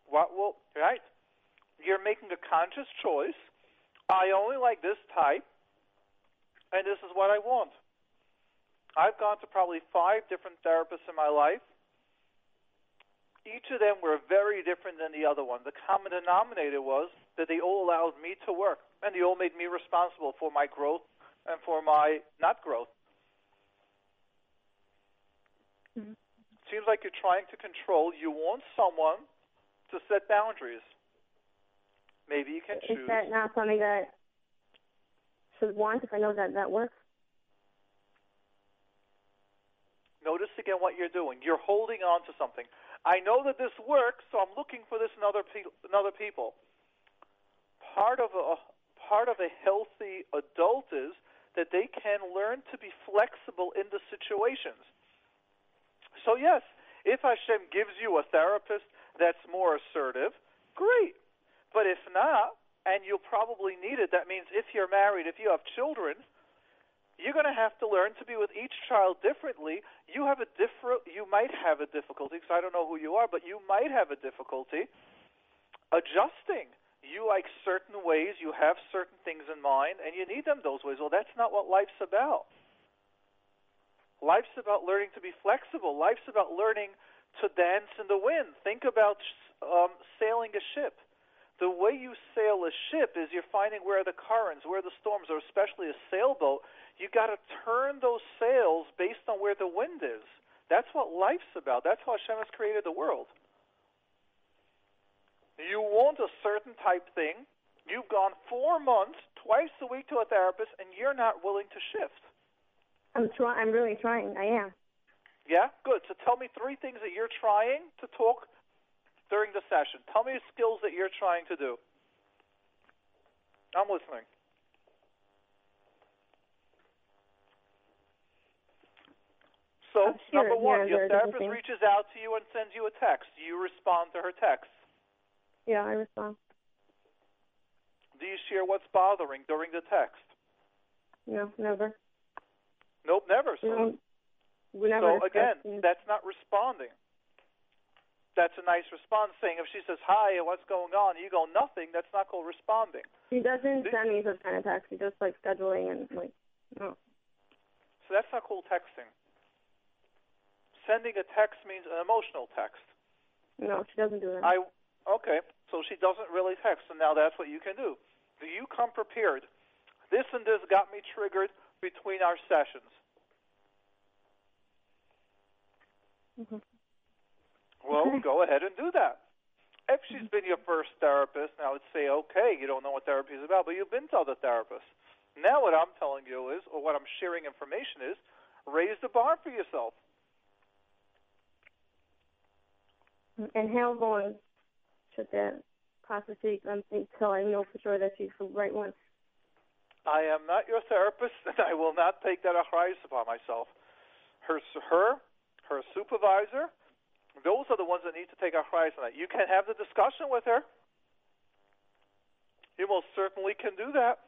What will right? You're making a conscious choice. I only like this type, and this is what I want. I've gone to probably five different therapists in my life. Each of them were very different than the other one. The common denominator was that they all allowed me to work, and they all made me responsible for my growth and for my not growth. Mhm. Seems like you're trying to control. You want someone to set boundaries. Maybe you can Is choose. that not something that should want if I know that that works? Notice again what you're doing. You're holding on to something. I know that this works, so I'm looking for this in other, pe- in other people. Part of a part of a healthy adult is that they can learn to be flexible in the situations. So yes, if Hashem gives you a therapist that's more assertive, great. But if not, and you'll probably need it, that means if you're married, if you have children, You're going to have to learn to be with each child differently. You have a different. You might have a difficulty because I don't know who you are, but you might have a difficulty adjusting. You like certain ways. You have certain things in mind, and you need them those ways. Well, that's not what life's about. Life's about learning to be flexible. Life's about learning to dance in the wind. Think about um, sailing a ship. The way you sail a ship is you're finding where the currents, where the storms are, especially a sailboat. You got to turn those sails based on where the wind is. That's what life's about. That's how Hashem has created the world. You want a certain type thing. You've gone four months, twice a week to a therapist, and you're not willing to shift. I'm trying. I'm really trying. I am. Yeah, good. So tell me three things that you're trying to talk during the session. Tell me the skills that you're trying to do. I'm listening. So, number one, your there are different therapist reaches out to you and sends you a text. Do you respond to her text? Yeah, I respond. Do you share what's bothering during the text? No, never. Nope, never. So, don't. We never. so again, that's not responding. That's a nice response saying if she says, Hi, and what's going on? You go, Nothing, that's not called responding. He doesn't send me those kind of texts. He just like scheduling and like. No. So that's not called texting. Sending a text means an emotional text. No, she doesn't do that. I okay, so she doesn't really text, and now that's what you can do. Do you come prepared? This and this got me triggered between our sessions. Mhm. Well, Okay. go ahead and do that. If she's been your first therapist, now I would say, okay, you don't know what therapy is about, but you've been to other therapists. Now what I'm telling you is, or what I'm sharing information is, raise the bar for yourself. And how long should that process take until I know for sure that she's the right one? I am not your therapist, and I will not take that achrayus upon myself. Her, her, her supervisor, those are the ones that need to take achrayus on that. You can have the discussion with her. You most certainly can do that.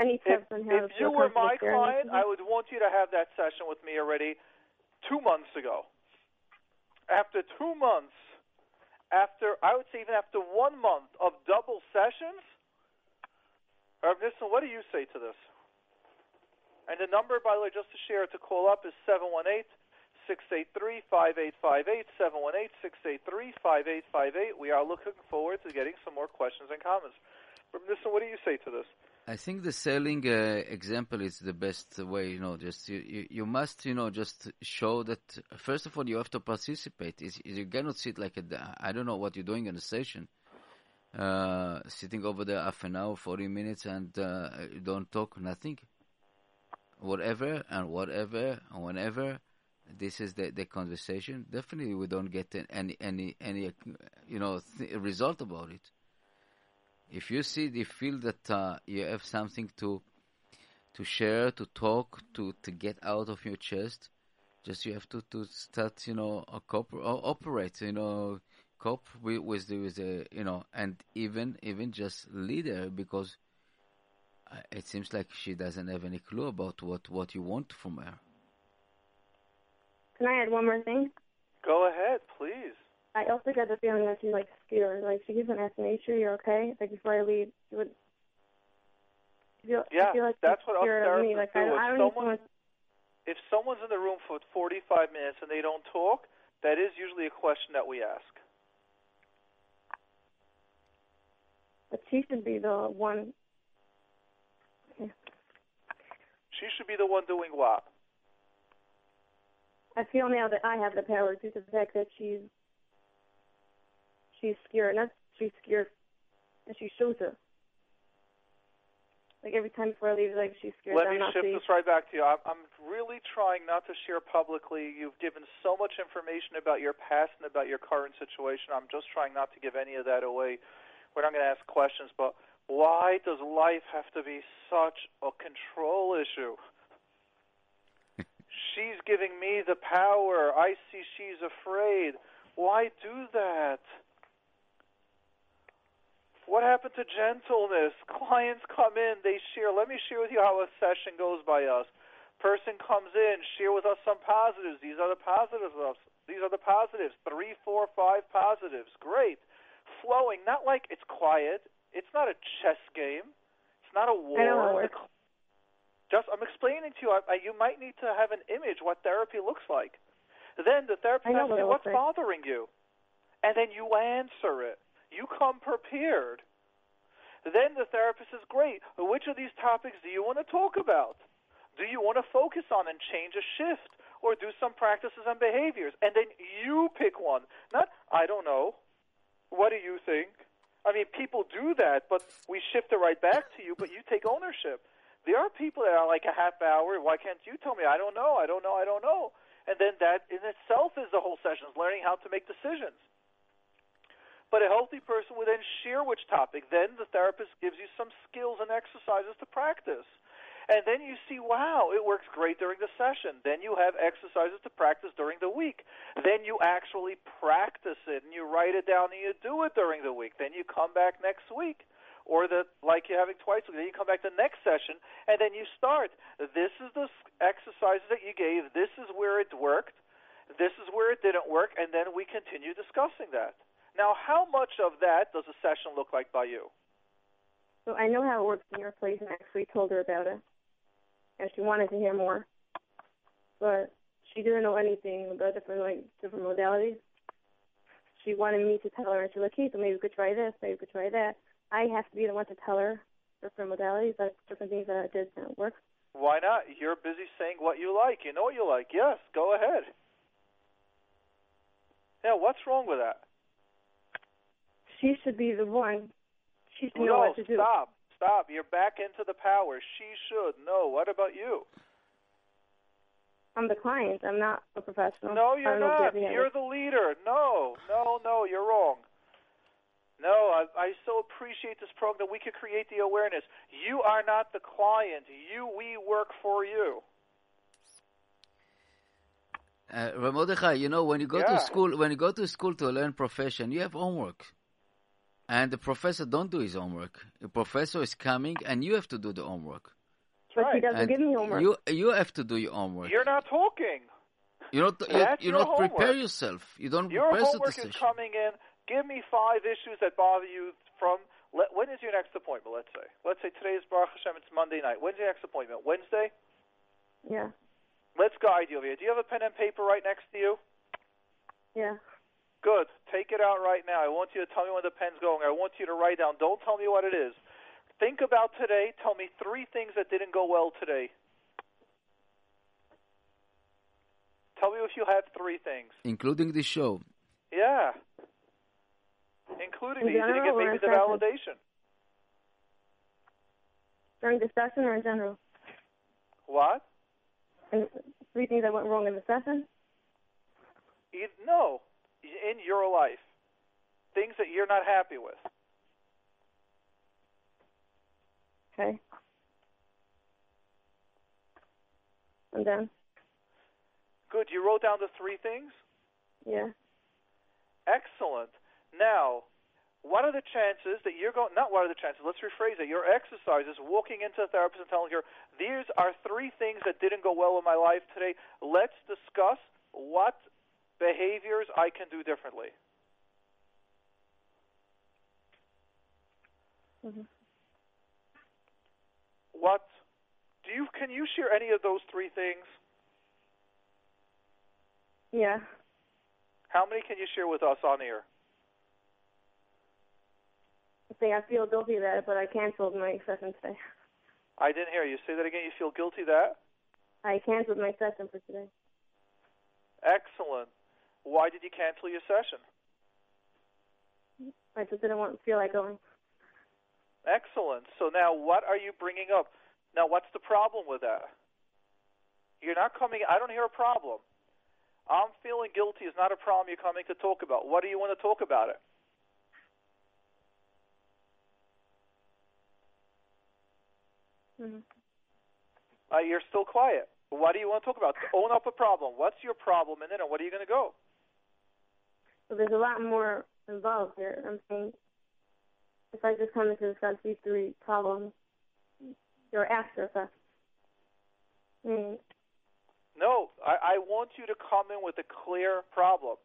Any If, on how if to you were my client, I would want you to have that session with me already two months ago. After two months, after I would say even after one month of double sessions, Rav Nissen, what do you say to this? And the number, by the way, just to share to call up is 718 683 5858. 718 683 5858. We are looking forward to getting some more questions and comments. Rav Nissen, what do you say to this? I think the selling uh, example is the best way. You know, just you, you, you must, you know, just show that. First of all, you have to participate. Is you cannot sit like a. I don't know what you're doing in the session, Uh, sitting over there half an hour, forty minutes, and uh, don't talk nothing. Whatever and whatever and whenever, this is the the conversation. Definitely, we don't get any any any you know th- result about it if you see you feel that uh, you have something to to share to talk to to get out of your chest just you have to to start you know a cooper, or operate you know cope with with the, with the you know and even even just leader because uh, it seems like she doesn't have any clue about what what you want from her Can I add one more thing? Go ahead, please. I also get the feeling that she's like scared. Like she keeps on asking me, "Sure, you're okay?" Like before I leave, she would. Feel, Yeah, feel like that's what us scared of me. therapists Like do. I, If I someone- If someone's in the room for 45 minutes and they don't talk, that is usually a question that we ask. But she should be the one. She should be the one doing what? I feel now that I have the power due to the fact that she's. She's scared. Not she's scared, and she shows it. Like every time before I leave, like she's scared Let that me I'm shift safe. this right back to you. I'm, I'm really trying not to share publicly. You've given so much information about your past and about your current situation. I'm just trying not to give any of that away. We're not going to ask questions, but why does life have to be such a control issue? she's giving me the power. I see she's afraid. Why do that? What happened to gentleness? Clients come in, they share. Let me share with you how a session goes by us. Person comes in, share with us some positives. These are the positives. These are the positives. Three, four, five positives. Great. Flowing, not like it's quiet. It's not a chess game. It's not a war. I know it Just, I'm explaining to you. I, I, you might need to have an image what therapy looks like. Then the therapist asks you, "What's like." bothering you?" And then you answer it. You come prepared. Then the therapist says, Great, which of these topics do you want to talk about? Do you want to focus on and change a shift or do some practices and behaviors? And then you pick one. Not, I don't know. What do you think? I mean, people do that, but we shift it right back to you, but you take ownership. There are people that are like a half hour. Why can't you tell me? I don't know. I don't know. I don't know. And then that in itself is the whole session, is learning how to make decisions. But a healthy person would then share which topic. Then the therapist gives you some skills and exercises to practice. And then you see, wow, it works great during the session. Then you have exercises to practice during the week. Then you actually practice it and you write it down and you do it during the week. Then you come back next week. Or the like you're having twice a week. Then you come back the next session and then you start. This is the exercises that you gave. This is where it worked. This is where it didn't work. And then we continue discussing that. Now, how much of that does a session look like by you? So I know how it works in your place, and I actually told her about it, and she wanted to hear more, but she didn't know anything about different like different modalities. She wanted me to tell her, and she's like, "Hey, so maybe we could try this, maybe we could try that." I have to be the one to tell her different modalities, like different things that I did that work. Why not? You're busy saying what you like. You know what you like. Yes, go ahead. Yeah, what's wrong with that? She should be the one. She should know no, what to do. stop. Stop. You're back into the power. She should. know. what about you? I'm the client. I'm not a professional. No, you're don't know if not. you have any You're the leader. No, no, no, you're wrong. No, I, I so appreciate this program that we could create the awareness. You are not the client. You, we work for you. Uh, Ramodechai, you know, when you go Yeah. to school, when you go to school to learn profession, you have homework, and the professor don't do his homework. The professor is coming, and you have to do the homework. But she Right. doesn't And give me homework. you you have to do your homework. You're not talking. You're not you, That's you your not prepare yourself. You don't Your prepare the homework is coming in. Give me five issues that bother you from. Let, when is your next appointment? Let's say. Let's say today is Baruch Hashem. It's Monday night. When's your next appointment? Wednesday. yeah, Let's guide you over here. Do you have a pen and paper right next to you? yeah. Good. Take it out right now. I want you to tell me when the pen's going. I want you to write down. Don't tell me what it is. Think about today. Tell me three things that didn't go well today. Tell me if you had three things. including the show. Yeah. Including In that you didn't get maybe the session? validation. During the session or in general? What? And three things that went wrong in the session? You, no. In your life. Things that you're not happy with. Okay. And then, Good. You wrote down the three things? yeah. Excellent. Now, what are the chances that you're going? Not what are the chances. Let's rephrase it. Your exercise is walking into a therapist and telling her, "These are three things that didn't go well in my life today. Let's discuss what behaviors I can do differently." Mhm. What do you? Can you share any of those three things? Yeah. How many can you share with us on air? I think I feel guilty that, but I canceled my session today. I didn't hear you. Say that again. You feel guilty that? I canceled my session for today. Excellent. Why did you cancel your session? I just didn't want feel like going. Excellent. So now, what are you bringing up? Now, what's the problem with that? You're not coming. I don't hear a problem. I'm feeling guilty is not a problem you're coming to talk about. What do you want to talk about it? Mm-hmm. Uh, you're still quiet. What do you want to talk about? Own up a problem. What's your problem, and then what are you going to go? So there's a lot more involved here. I'm saying if I just come in to these three problems, you're after effects. I mean, No, I, I want you to come in with a clear problem.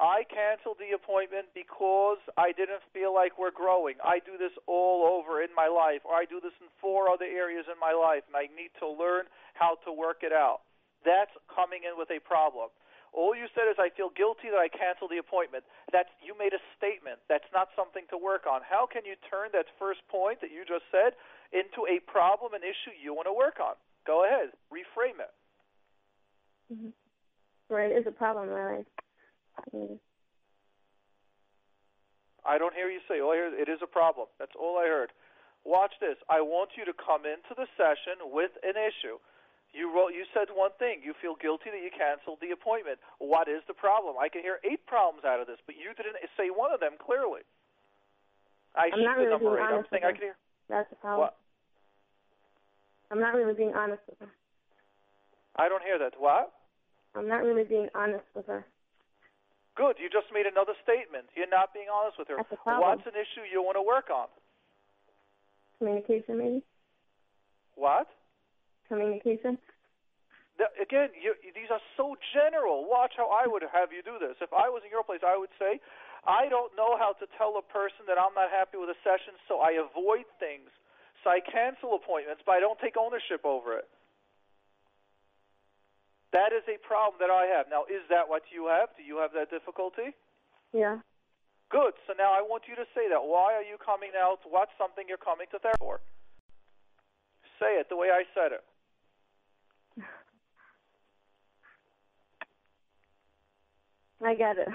I canceled the appointment because I didn't feel like we're growing. I do this all over in my life, or I do this in four other areas in my life, and I need to learn how to work it out. That's coming in with a problem. All you said is I feel guilty that I canceled the appointment. That's you made a statement. That's not something to work on. How can you turn that first point that you just said into a problem, an issue you want to work on? Go ahead, reframe it. mm-hmm. right, it's a problem in my life. Mm. I don't hear you say. All I hear it is a problem. That's all I heard. Watch this. I want you to come into the session with an issue. You wrote. You said one thing. You feel guilty that you canceled the appointment. What is the problem? I can hear eight problems out of this, but you didn't say one of them clearly. I I'm not really being eight. I'm honest saying with I can hear. That's the problem. What? I'm not really being honest with her. I don't hear that. What? I'm not really being honest with her. Good. You just made another statement. You're not being honest with her. That's the problem. What's an issue you want to work on? Communication, maybe. What? Communication. The, again, you, these are so general. Watch how I would have you do this. If I was in your place, I would say, I don't know how to tell a person that I'm not happy with a session, so I avoid things. So I cancel appointments, but I don't take ownership over it. That is a problem that I have. Now, is that what you have? Do you have that difficulty? Yeah. Good. So now I want you to say that. Why are you coming out? What's something you're coming to therapy for? Say it the way I said it. I get it.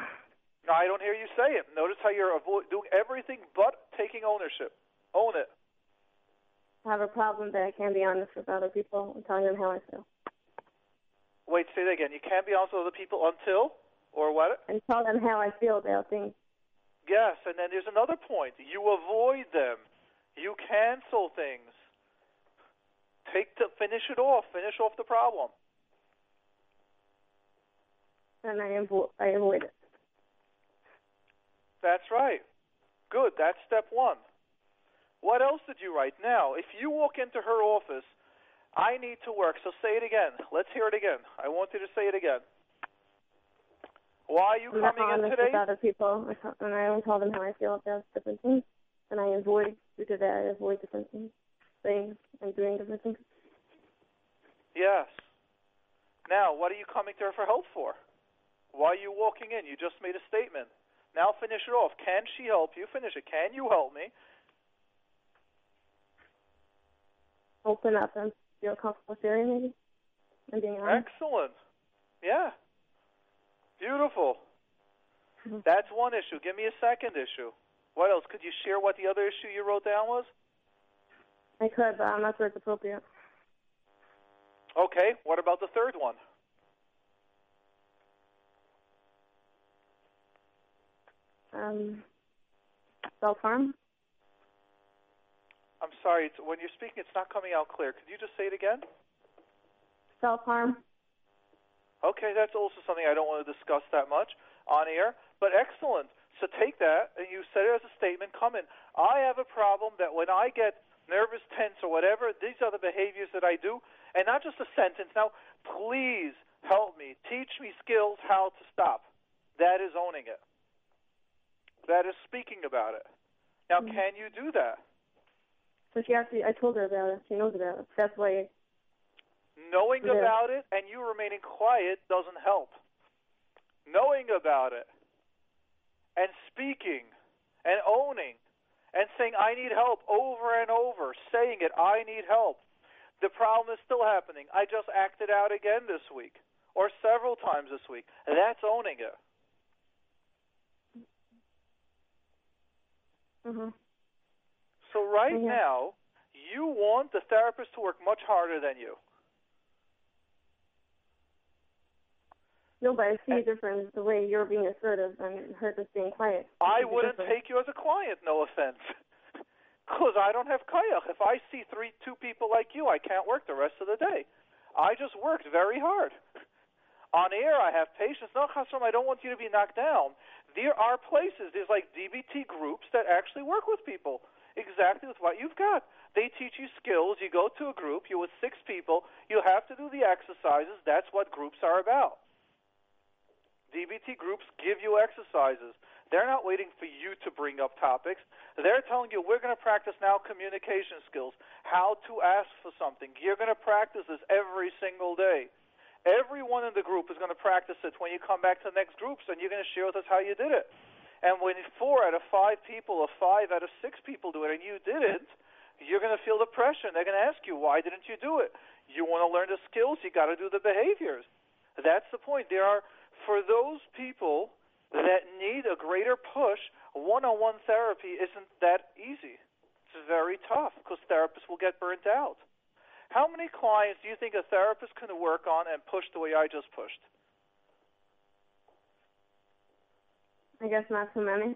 I don't hear you say it. Notice how you're avo- doing everything but taking ownership. Own it. I have a problem that I can't be honest with other people and telling them how I feel. Wait, say that again. You can't be honest with other people until, or what? And tell them how I feel about things. Yes, and then there's another point. You avoid them. You cancel things. Take to finish it off. Finish off the problem. And I avo- I avoid it. That's right. Good. That's step one. What else did you write? Now, if you walk into her office, I need to work. So say it again. Let's hear it again. I want you to say it again. Why are you I'm not coming in honest today? with other people, I and I don't tell them how I feel about different things. And I avoid because I avoid different things, things and doing different things. Yes. Now, what are you coming to her for help for? Why are you walking in? You just made a statement. Now finish it off. Can she help you? Finish it. Can you help me? Open up and feel comfortable sharing, maybe, and being honest. Excellent. Yeah. Beautiful. Mhm. That's one issue. Give me a second issue. What else? Could you share what the other issue you wrote down was? I could, but I'm not sure it's appropriate. Okay. What about the third one? Um, self harm. I'm sorry. It's, when you're speaking, it's not coming out clear. Could you just say it again? Self harm. Okay, that's also something I don't want to discuss that much on air, but excellent. So take that and you set it as a statement. Come in. I have a problem that when I get nervous, tense, or whatever, these are the behaviors that I do, and not just a sentence. Now, please help me. Teach me skills how to stop. That is owning it. That is speaking about it. Now, Mhm. can you do that? So she actually, I told her about it. She knows about it. That's why. Knowing Yeah. about it and you remaining quiet doesn't help. Knowing about it and speaking and owning and saying, I need help over and over, saying it, I need help. The problem is still happening. I just acted out again this week or several times this week. That's owning it. Mhm. So right Mhm. now, you want the therapist to work much harder than you. No, but I see a difference the way you're being assertive and her just being quiet. I wouldn't take you as a client, no offense. Because I don't have koach. If I see three, two people like you, I can't work the rest of the day. I just worked very hard. On air, I have patience. No, Chasram, I don't want you to be knocked down. There are places, there's like DBT groups that actually work with people exactly with what you've got. They teach you skills. You go to a group, you're with six people, you have to do the exercises. That's what groups are about. DBT groups give you exercises. They're not waiting for you to bring up topics. They're telling you, we're going to practice now communication skills, how to ask for something. You're going to practice this every single day. Everyone in the group is going to practice it when you come back to the next groups, and you're going to share with us how you did it. And when four out of five people or five out of six people do it and you didn't, you're going to feel the pressure. And they're going to ask you, why didn't you do it? You want to learn the skills, you got to do the behaviors. That's the point. There are, for those people that need a greater push, one-on-one therapy isn't that easy. It's very tough because therapists will get burnt out. How many clients do you think a therapist can work on and push the way I just pushed? I guess not too many.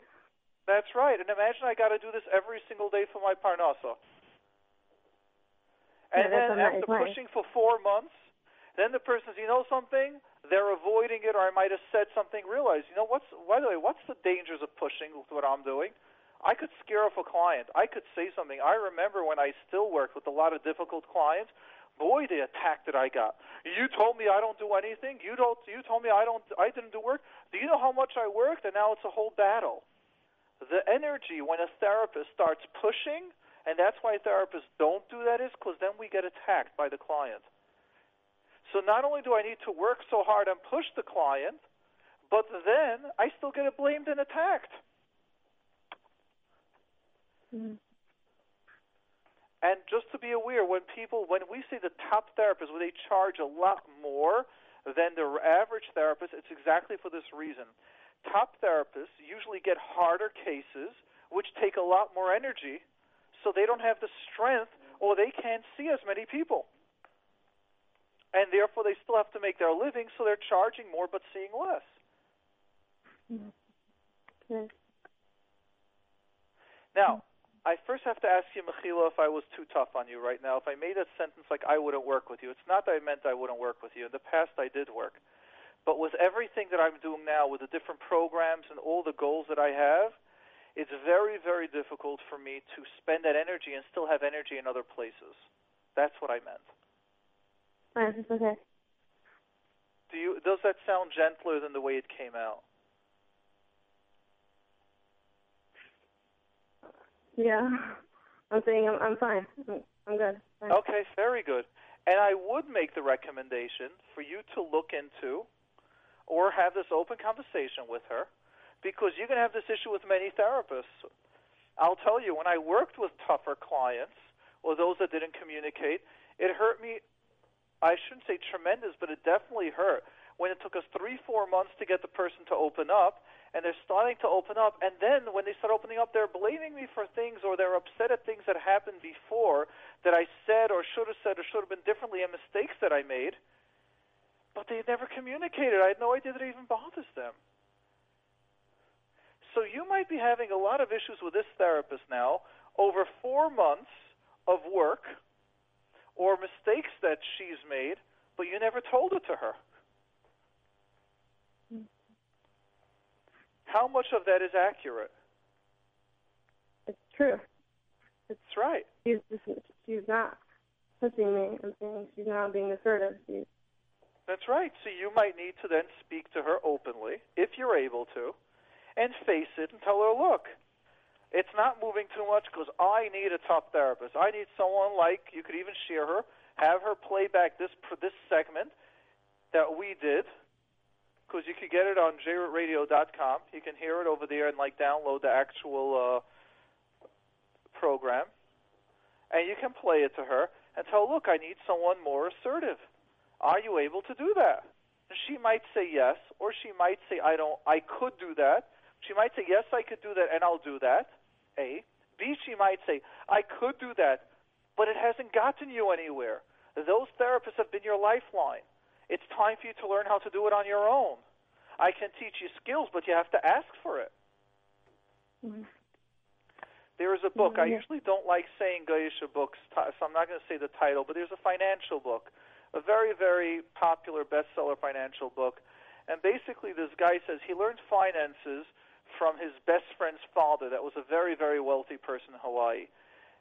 That's right. And imagine I got to do this every single day for my parnasa. And yeah, then after pushing for four months, then the person says, you know something? They're avoiding it, or I might have said something. Realize, you know, what's by the way, what's the dangers of pushing with what I'm doing? I could scare off a client. I could say something. I remember when I still worked with a lot of difficult clients boy, the attack that I got. You told me I don't do anything. You don't. You told me I don't. I didn't do work. Do you know how much I worked? And now it's a whole battle. The energy when a therapist starts pushing, and that's why therapists don't do that, is because then we get attacked by the client. So not only do I need to work so hard and push the client, but then I still get blamed and attacked. Mm-hmm. And just to be aware, when people, when we see the top therapists, where they charge a lot more than the average therapist, it's exactly for this reason. Top therapists usually get harder cases, which take a lot more energy, so they don't have the strength or they can't see as many people. And therefore, they still have to make their living, so they're charging more but seeing less. Mm-hmm. Now, I first have to ask you, Mechila, if I was too tough on you right now. If I made a sentence like I wouldn't work with you, it's not that I meant I wouldn't work with you. In the past, I did work. But with everything that I'm doing now, with the different programs and all the goals that I have, it's very, very difficult for me to spend that energy and still have energy in other places. That's what I meant. Right, okay. Do you? Does that sound gentler than the way it came out? Yeah, I'm saying I'm I'm fine. I'm, good. Fine. Okay, very good. And I would make the recommendation for you to look into or have this open conversation with her because you can have this issue with many therapists. I'll tell you, when I worked with tougher clients or those that didn't communicate, it hurt me. I shouldn't say tremendous, but it definitely hurt when it took us three, four months to get the person to open up, and they're starting to open up. And then when they start opening up, they're blaming me for things or they're upset at things that happened before that I said or should have said or should have been differently and mistakes that I made. But they never communicated. I had no idea that it even bothers them. So you might be having a lot of issues with this therapist now over four months of work or mistakes that she's made, but you never told it to her. How much of that is accurate? It's true. It's right. She's she's not pushing me. I'm saying she's not being assertive. She's that's right. So you might need to then speak to her openly, if you're able to, and face it and tell her, look, it's not moving too much because I need a top therapist. I need someone like you could even share her, have her play back this this segment that we did because you can get it on jrootradio.com. You can hear it over there and like download the actual uh, program, and you can play it to her and tell, "Look, I need someone more assertive. Are you able to do that?" She might say yes, or she might say, "I don't. I could do that." She might say, "Yes, I could do that, and I'll do that." A. B. She might say, "I could do that, but it hasn't gotten you anywhere." Those therapists have been your lifeline. It's time for you to learn how to do it on your own. I can teach you skills, but you have to ask for it. Mm-hmm. There is a book. Mm-hmm. I usually don't like saying Goyish books, so I'm not going to say the title, but there's a financial book a very, very popular bestseller financial book. And basically, this guy says he learned finances from his best friend's father, that was a very, very wealthy person in Hawaii.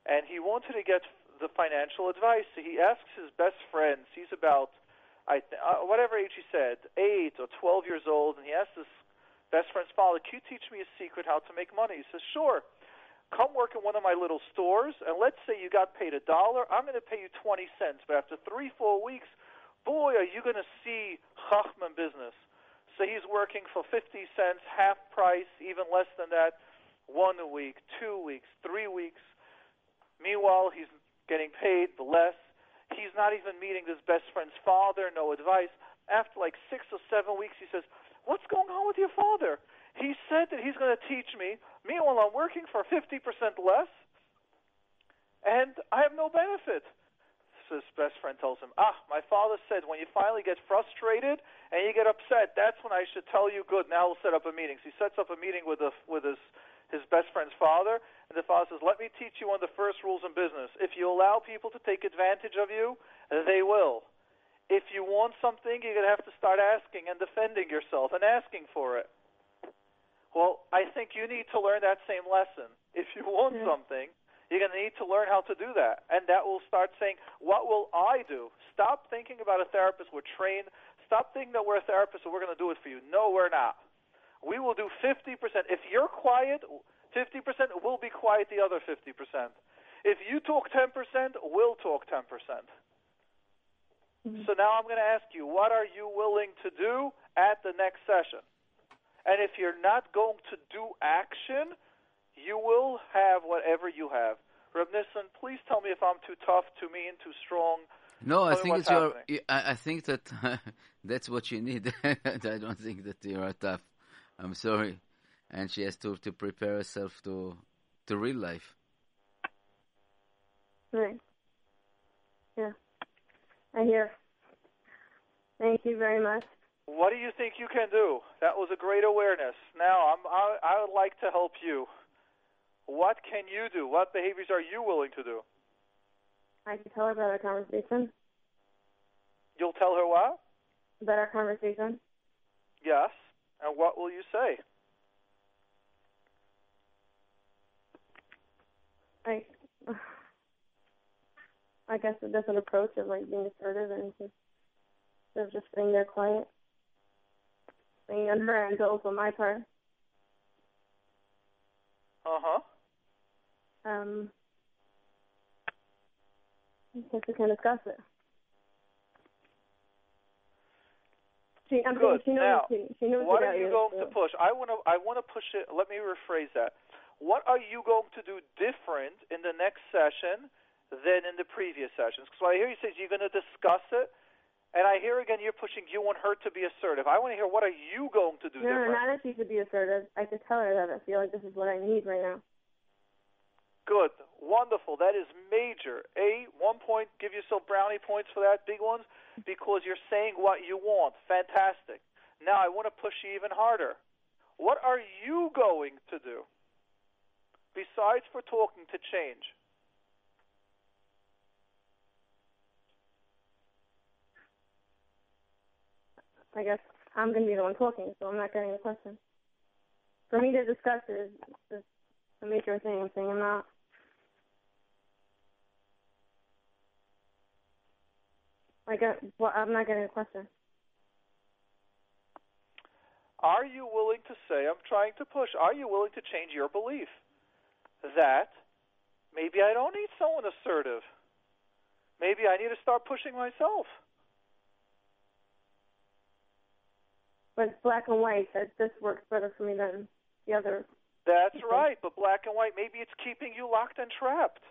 And he wanted to get the financial advice. So he asks his best friends, he's about, I th- uh, whatever age he said, 8 or 12 years old, and he asks his best friend's father, Can you teach me a secret how to make money? He says, Sure come work in one of my little stores, and let's say you got paid a dollar, I'm going to pay you 20 cents. But after three, four weeks, boy, are you going to see Chachman business. So he's working for 50 cents, half price, even less than that, one week, two weeks, three weeks. Meanwhile, he's getting paid the less. He's not even meeting his best friend's father, no advice. After like six or seven weeks, he says, What's going on with your father? He said that he's going to teach me. Meanwhile, I'm working for 50% less, and I have no benefit. So his best friend tells him, Ah, my father said when you finally get frustrated and you get upset, that's when I should tell you, good, now we'll set up a meeting. So he sets up a meeting with, a, with his, his best friend's father, and the father says, Let me teach you one of the first rules in business. If you allow people to take advantage of you, they will. If you want something, you're going to have to start asking and defending yourself and asking for it. Well, I think you need to learn that same lesson. If you want mm-hmm. something, you're going to need to learn how to do that. And that will start saying, what will I do? Stop thinking about a therapist. We're trained. Stop thinking that we're a therapist and we're going to do it for you. No, we're not. We will do 50%. If you're quiet, 50%, we'll be quiet the other 50%. If you talk 10%, we'll talk 10%. mm-hmm. So now I'm going to ask you, what are you willing to do at the next session? And if you're not going to do action, you will have whatever you have. Reb Nissen, please tell me if I'm too tough, too mean, too strong. No, I think it's your. I think that that's what you need. I don't think that you're tough. I'm sorry, and she has to to prepare herself to to real life. Right. Yeah. I hear. Thank you very much. What do you think you can do? That was a great awareness. Now, I'm, I, I would like to help you. What can you do? What behaviors are you willing to do? I can tell her about our conversation. You'll tell her what? About our conversation. Yes. And what will you say? I, I guess a different approach of like being assertive and just, instead of just sitting there quiet thing on her end, also my part. Uh huh. Um, I guess we can discuss it. She, I'm Good. She knows, now, she, she knows what are you going to push? I want to. I want to push it. Let me rephrase that. What are you going to do different in the next session than in the previous sessions? Because I hear you say you're going to discuss it, and I hear again you're pushing you want her to be assertive. I want to hear what are you going to do no, different? No, not that she should be assertive. I can tell her that I feel like this is what I need right now. Good. Wonderful. That is major. A, one point, give yourself brownie points for that, big ones, because you're saying what you want. Fantastic. Now I want to push you even harder. What are you going to do? Besides for talking to change. I guess I'm going to be the one talking, so I'm not getting the question. For me to discuss is a major thing. I'm saying I'm not. I get. Well, I'm not getting a question. Are you willing to say, I'm trying to push, are you willing to change your belief that maybe I don't need someone assertive? Maybe I need to start pushing myself. but it's black and white that this works better for me than the other. That's right, but black and white maybe it's keeping you locked and trapped.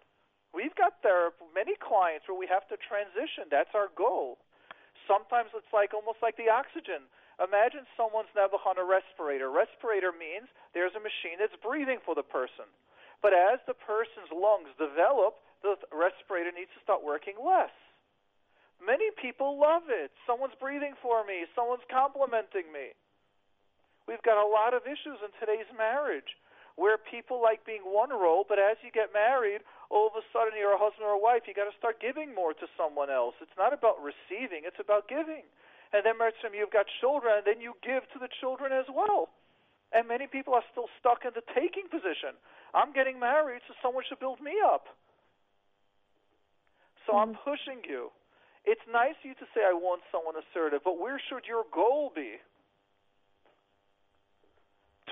We've got there many clients where we have to transition. That's our goal. Sometimes it's like almost like the oxygen. Imagine someone's never on a respirator. Respirator means there's a machine that's breathing for the person. But as the person's lungs develop, the respirator needs to start working less. Many people love it. Someone's breathing for me. Someone's complimenting me. We've got a lot of issues in today's marriage. where people like being one role, but as you get married, all of a sudden you're a husband or a wife, you got to start giving more to someone else. It's not about receiving, it's about giving. And then time you've got children, and then you give to the children as well. And many people are still stuck in the taking position. I'm getting married, so someone should build me up. So mm-hmm. I'm pushing you. It's nice of you to say I want someone assertive, but where should your goal be?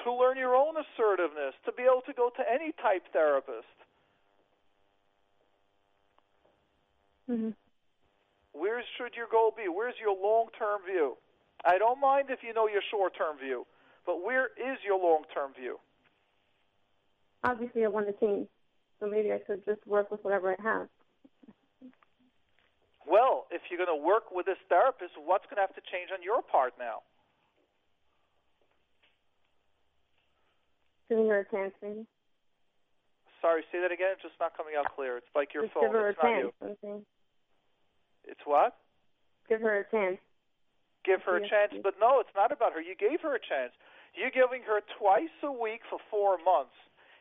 To learn your own assertiveness, to be able to go to any type therapist. Mm-hmm. Where should your goal be? Where's your long-term view? I don't mind if you know your short-term view, but where is your long-term view? Obviously, I want to change, so maybe I should just work with whatever I have. Well, if you're going to work with this therapist, what's going to have to change on your part now? Giving her a chance, maybe. Sorry, say that again. It's just not coming out clear. It's like your just phone. Give her it's a chance. Okay. It's what? Give her a chance. Give her a chance, but no, it's not about her. You gave her a chance. You're giving her twice a week for four months.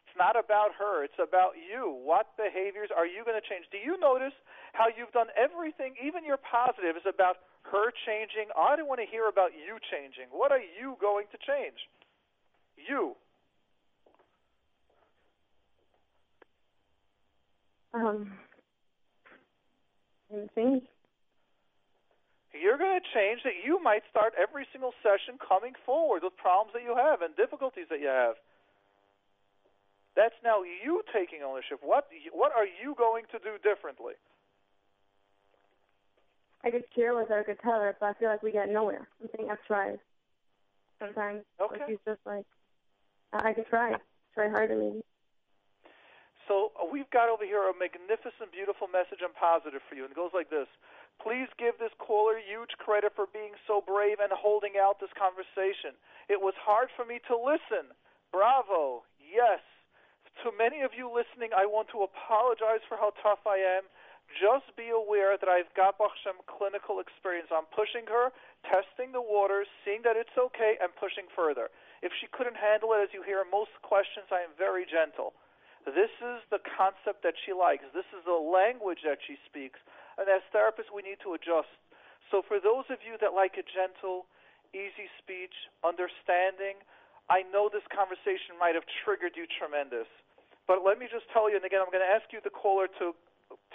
It's not about her. It's about you. What behaviors are you going to change? Do you notice how you've done everything, even your positive, is about her changing? I don't want to hear about you changing. What are you going to change? You. Um, change. You're going to change that you might start every single session coming forward with problems that you have and difficulties that you have. That's now you taking ownership. What what are you going to do differently? I could share with her, I could tell her, but I feel like we got nowhere. I'm saying I've tried. Sometimes, okay. she's just like, I could try, try harder maybe. So uh, we've got over here a magnificent, beautiful message and positive for you, and it goes like this. Please give this caller huge credit for being so brave and holding out this conversation. It was hard for me to listen. Bravo. Yes. To many of you listening, I want to apologize for how tough I am. Just be aware that I've got Baruch Hashem clinical experience. I'm pushing her, testing the waters, seeing that it's okay, and pushing further. If she couldn't handle it, as you hear most questions, I am very gentle. This is the concept that she likes. This is the language that she speaks. And as therapists, we need to adjust. So for those of you that like a gentle, easy speech, understanding, I know this conversation might have triggered you tremendous. But let me just tell you, and again, I'm going to ask you, the caller, to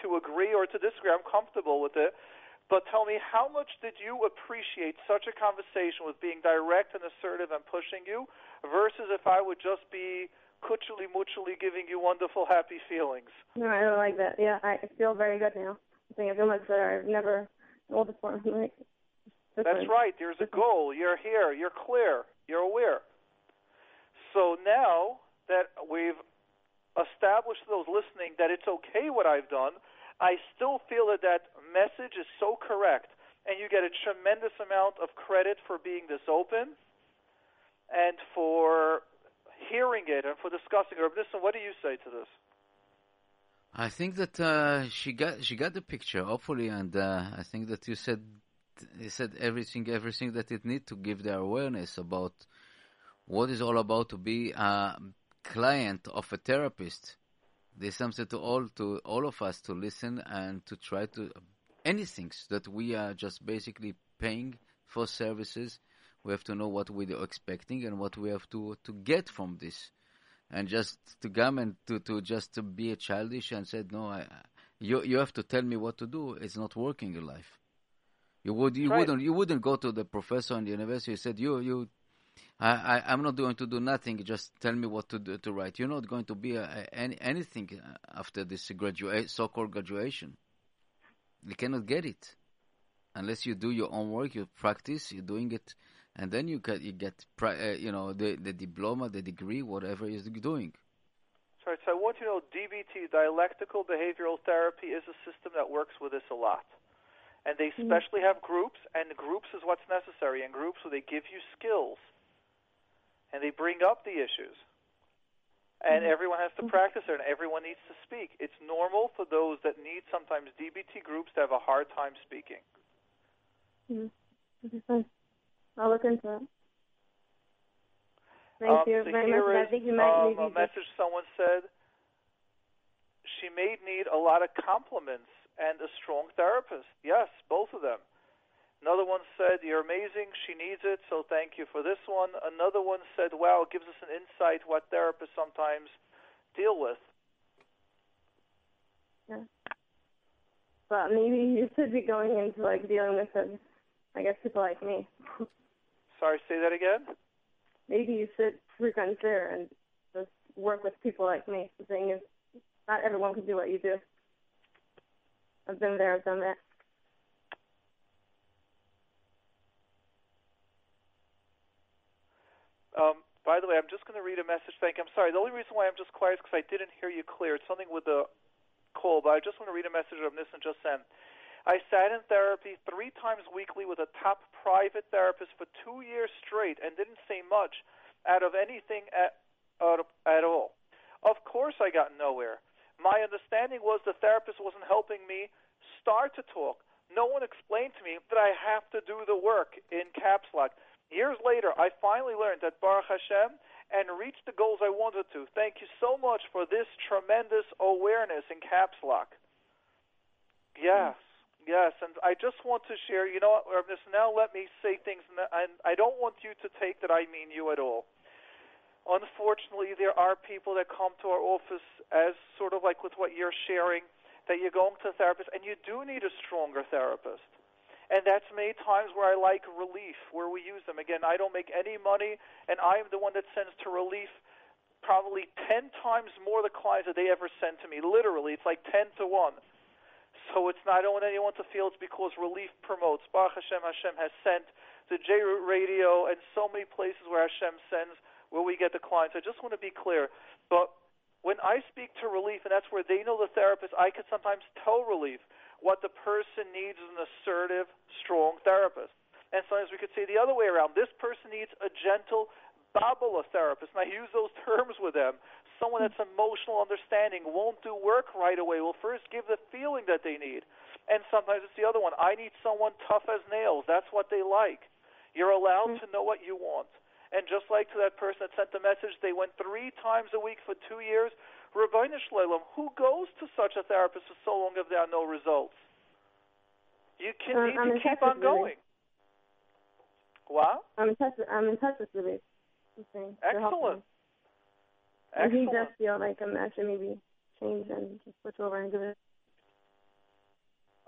to agree or to disagree. I'm comfortable with it. But tell me, how much did you appreciate such a conversation with being direct and assertive and pushing you versus if I would just be kuchuli muchuli giving you wonderful happy feelings. No, I don't like that. Yeah, I feel very good now. I think I feel much better. I've never felt before. Like, That's right. There's a goal. You're here. You're clear. You're aware. So now that we've established those listening that it's okay what I've done, I still feel that that message is so correct, and you get a tremendous amount of credit for being this open and for hearing it and for discussing it. Listen, what do you say to this? I think that uh, she got she got the picture, hopefully, and uh, I think that you said you said everything everything that it need to give their awareness about what is all about to be a client of a therapist. There's something to all to all of us to listen and to try to anything that we are just basically paying for services we have to know what we're expecting and what we have to, to get from this. And just to come and to, to just to be a childish and said, no, I, you, you have to tell me what to do. It's not working in life. You would, you right. wouldn't, you wouldn't go to the professor in the university and said, you, you, I, I, I'm not going to do nothing. Just tell me what to do, to write. You're not going to be a, a, any, anything after this gradua- eh, so-called graduation. You cannot get it unless you do your own work. You practice. You're doing it and then you get you get uh, you know the the diploma, the degree, whatever you're doing. Sorry, so I want you to know DBT, dialectical behavioral therapy, is a system that works with this a lot. And they mm-hmm. especially have groups, and groups is what's necessary. In groups, where they give you skills, and they bring up the issues, and mm-hmm. everyone has to practice it, and everyone needs to speak. It's normal for those that need sometimes DBT groups to have a hard time speaking. Mm-hmm. I'll look into it. Thank um, you very much. I think you might um, a message someone said. She may need a lot of compliments and a strong therapist. Yes, both of them. Another one said, You're amazing. She needs it, so thank you for this one. Another one said, Wow, it gives us an insight what therapists sometimes deal with. Yeah. But maybe you should be going into like dealing with them. I guess people like me. Sorry, say that again? maybe you should reconsider and just work with people like me. The thing is, not everyone can do what you do. I've been there, I've done that. Um, by the way, I'm just going to read a message. Thank you. I'm sorry. The only reason why I'm just quiet is because I didn't hear you clear. It's something with the call, but I just want to read a message of this and just sent. I sat in therapy three times weekly with a top private therapist for two years straight and didn't say much out of anything at, at, at all. Of course, I got nowhere. My understanding was the therapist wasn't helping me start to talk. No one explained to me that I have to do the work in caps lock. Years later, I finally learned that Baruch Hashem and reached the goals I wanted to. Thank you so much for this tremendous awareness in caps lock. Yes, yes, and I just want to share. You know Ernest? Now let me say things, and I don't want you to take that I mean you at all. Unfortunately, there are people that come to our office as sort of like with what you're sharing, that you're going to a therapist, and you do need a stronger therapist. And that's many times where I like relief, where we use them. Again, I don't make any money, and I'm the one that sends to relief probably 10 times more the clients that they ever send to me. Literally, it's like 10 to 1. So it's not, I don't want anyone to feel it's because relief promotes. Baruch Hashem, Hashem has sent to JRoot Radio and so many places where Hashem sends where we get the clients. I just want to be clear. But when I speak to relief, and that's where they know the therapist, I can sometimes tell relief what the person needs is an assertive, strong therapist. And sometimes we could say the other way around. This person needs a gentle, babble therapist. And I use those terms with them. Someone that's emotional understanding won't do work right away. Will first give the feeling that they need. And sometimes it's the other one. I need someone tough as nails. That's what they like. You're allowed to know what you want. And just like to that person that sent the message, they went three times a week for two years. Rabbi Shlalem, who goes to such a therapist for so long if there are no results? You can Um, need I'm to keep on going. Wow. I'm in touch. With, I'm in touch with saying, they're helping Excellent. And he does feel like I'm actually maybe change and just switch over and give it.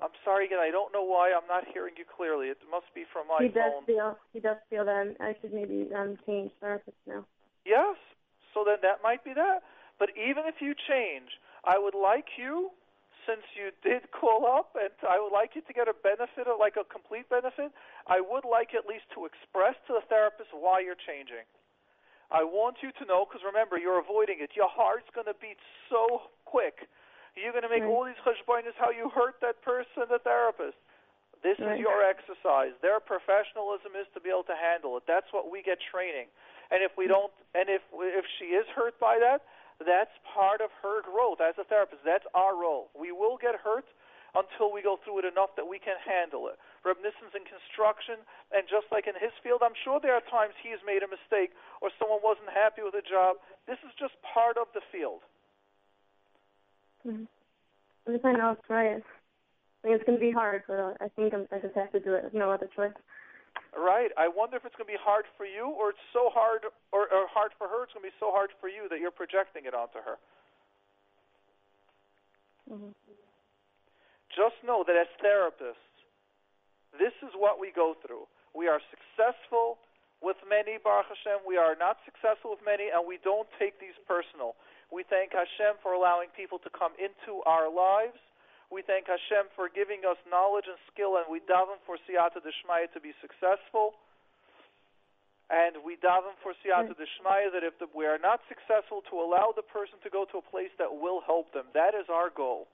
I'm sorry again. I don't know why I'm not hearing you clearly. It must be from my he does feel. He does feel that I should maybe um change therapists now. Yes. So then that might be that. But even if you change, I would like you, since you did call up, and I would like you to get a benefit, of, like a complete benefit, I would like at least to express to the therapist why you're changing. I want you to know, because remember, you're avoiding it. Your heart's going to beat so quick. You're going to make Right. all these cheshbonis how you hurt that person, the therapist. This Right. is your exercise. Their professionalism is to be able to handle it. That's what we get training. And if we mm. don't, and if if she is hurt by that, that's part of her growth as a therapist. That's our role. We will get hurt until we go through it enough that we can handle it. Reb Nissen's in construction, and just like in his field, I'm sure there are times he's made a mistake or someone wasn't happy with a job. This is just part of the field. Mm-hmm. Just trying to try it. I mean, it's going to be hard, but I think I'm, I just have to do it. There's no other choice. Right. I wonder if it's going to be hard for you, or it's so hard, or, or hard for her. It's going to be so hard for you that you're projecting it onto her. Mm-hmm. Just know that as therapists, this is what we go through. We are successful with many, Baruch Hashem. We are not successful with many, and we don't take these personal. We thank Hashem for allowing people to come into our lives. We thank Hashem for giving us knowledge and skill, and we daven for Siyata Deshmaya to be successful. And we daven for Siyata Deshmaya that if the, we are not successful, to allow the person to go to a place that will help them. That is our goal.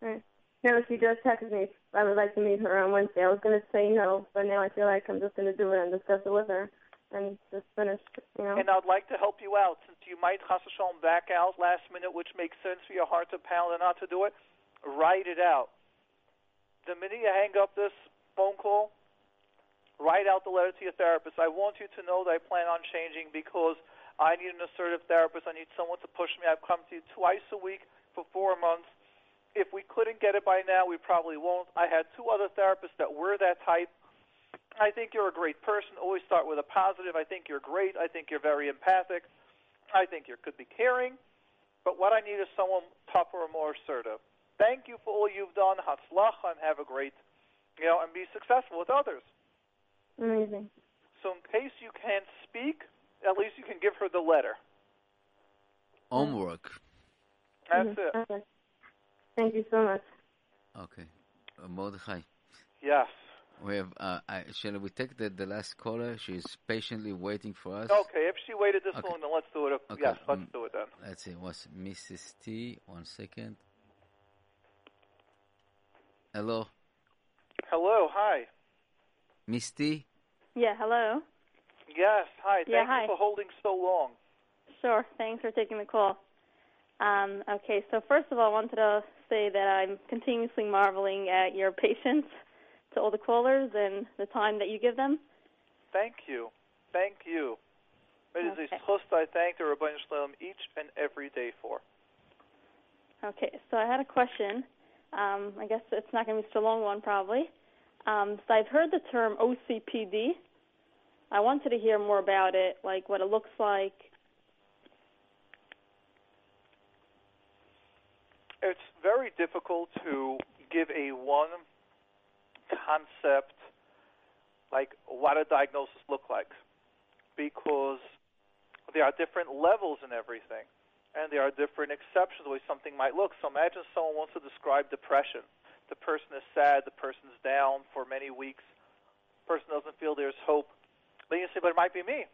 Right. No, she just texted me. I would like to meet her on Wednesday. I was going to say no, but now I feel like I'm just going to do it and discuss it with her and just finish, you know. And I'd like to help you out since you might chas v'shalom back out last minute, which makes sense for your heart to pound and not to do it. Write it out. The minute you hang up this phone call, write out the letter to your therapist. I want you to know that I plan on changing because I need an assertive therapist. I need someone to push me. I've come to you twice a week for four months. If we couldn't get it by now, we probably won't. I had two other therapists that were that type. I think you're a great person. Always start with a positive. I think you're great. I think you're very empathic. I think you could be caring. But what I need is someone tougher and more assertive. Thank you for all you've done. Hatzlacha and have a great, you know, and be successful with others. Amazing. So in case you can't speak, at least you can give her the letter. Homework. That's Mhm. it. Okay. Thank you so much. Okay. Uh, Mordechai, Yes. we have. Uh, I, shall we take the, the last caller? She's patiently waiting for us. Okay, if she waited this Okay. long, then let's do it. Okay, Yes, let's um, do it then. Let's see. What's Mrs. T? One second. Hello, Hello, hi. Miss T. Yeah, hello. Yes, hi. Yeah, Thank hi. you for holding so long. Sure. Thanks for taking the call. Um, okay, so first of all, I wanted to say that I'm continuously marveling at your patience to all the callers and the time that you give them. Thank you. Thank you. It is Okay. a trust I thank the Rabbi Shalom each and every day for. Okay, so I had a question. Um, I guess it's not going to be such a long one, probably. Um, so I've heard the term OCPD. I wanted to hear more about it, like what it looks like. It's very difficult to give a one concept like what a diagnosis look like because there are different levels in everything and there are different exceptions the way something might look. So imagine someone wants to describe depression. The person is sad, the person's down for many weeks, the person doesn't feel there's hope. Then you say, but it might be me.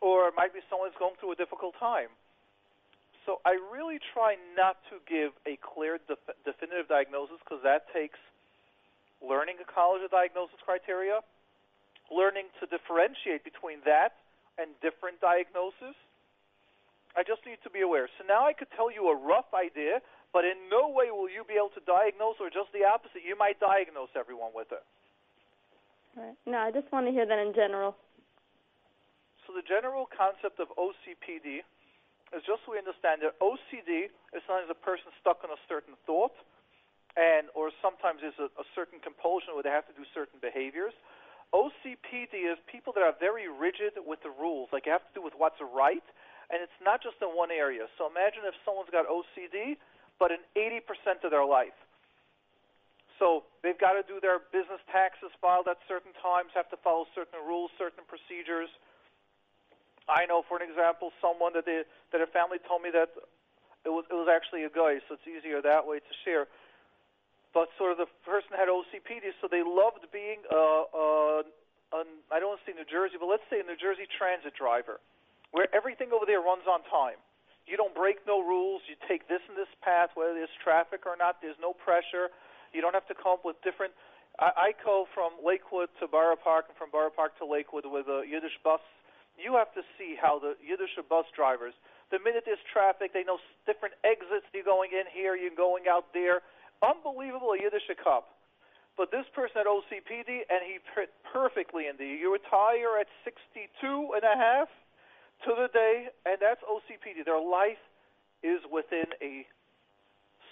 Or it might be someone who's going through a difficult time. So I really try not to give a clear, def- definitive diagnosis because that takes learning a college of diagnosis criteria, learning to differentiate between that and different diagnoses. I just need to be aware. So now I could tell you a rough idea, but in no way will you be able to diagnose, or just the opposite. You might diagnose everyone with it. Right. No, I just want to hear that in general. So the general concept of OCPD is just so we understand that OCD is sometimes a person stuck on a certain thought, and or sometimes there's a, a certain compulsion where they have to do certain behaviors. OCPD is people that are very rigid with the rules, like you have to do with what's right, and it's not just in one area. So imagine if someone's got OCD, but in 80% of their life. So they've got to do their business taxes filed at certain times, have to follow certain rules, certain procedures. I know, for an example, someone that they, that a family told me that it was it was actually a guy, so it's easier that way to share. But sort of the person had OCPD, so they loved being uh, uh, an, I don't want to say New Jersey, but let's say a New Jersey transit driver, where everything over there runs on time. You don't break no rules. You take this and this path, whether there's traffic or not. There's no pressure. You don't have to come up with different. I, I go from Lakewood to Borough Park and from Borough Park to Lakewood with a Yiddish bus. You have to see how the Yiddish bus drivers, the minute there's traffic, they know different exits. You're going in here, you're going out there. Unbelievable Yiddish kop. But this person had OCPD, and he fit perfectly in the. You retire at 62 and a half to the day, and that's OCPD. Their life is within a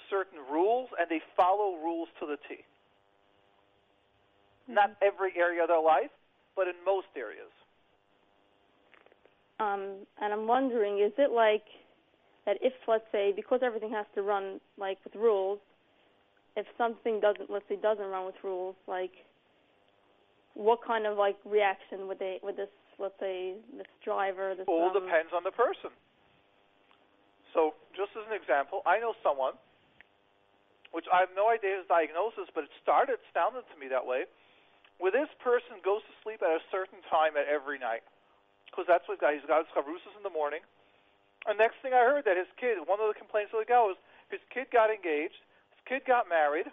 certain rules, and they follow rules to the T. Not mm-hmm. every area of their life, but in most areas. Um, and I'm wondering, is it like that if, let's say, because everything has to run like with rules, if something doesn't, let's say, doesn't run with rules, like what kind of like reaction would they, would this, let's say, this driver, this All um, depends on the person. So, just as an example, I know someone, which I have no idea his diagnosis, but it started, sounded to me that way, where this person goes to sleep at a certain time at every night. Because that's what he's got. His chavrusas in the morning. And next thing I heard that his kid, one of the complaints of the guy was his kid got engaged, his kid got married,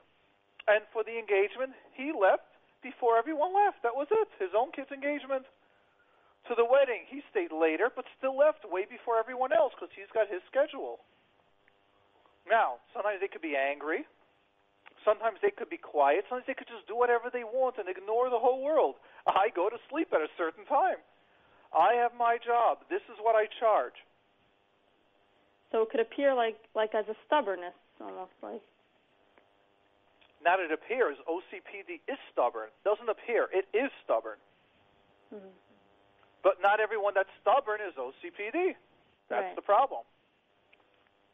and for the engagement, he left before everyone left. That was it. His own kid's engagement. To the wedding, he stayed later, but still left way before everyone else because he's got his schedule. Now, sometimes they could be angry. Sometimes they could be quiet. Sometimes they could just do whatever they want and ignore the whole world. I go to sleep at a certain time. I have my job. This is what I charge. So it could appear like like as a stubbornness, almost like. Not it appears. OCPD is stubborn. Doesn't appear. It is stubborn. Mm-hmm. But not everyone that's stubborn is OCPD. That's Right. the problem.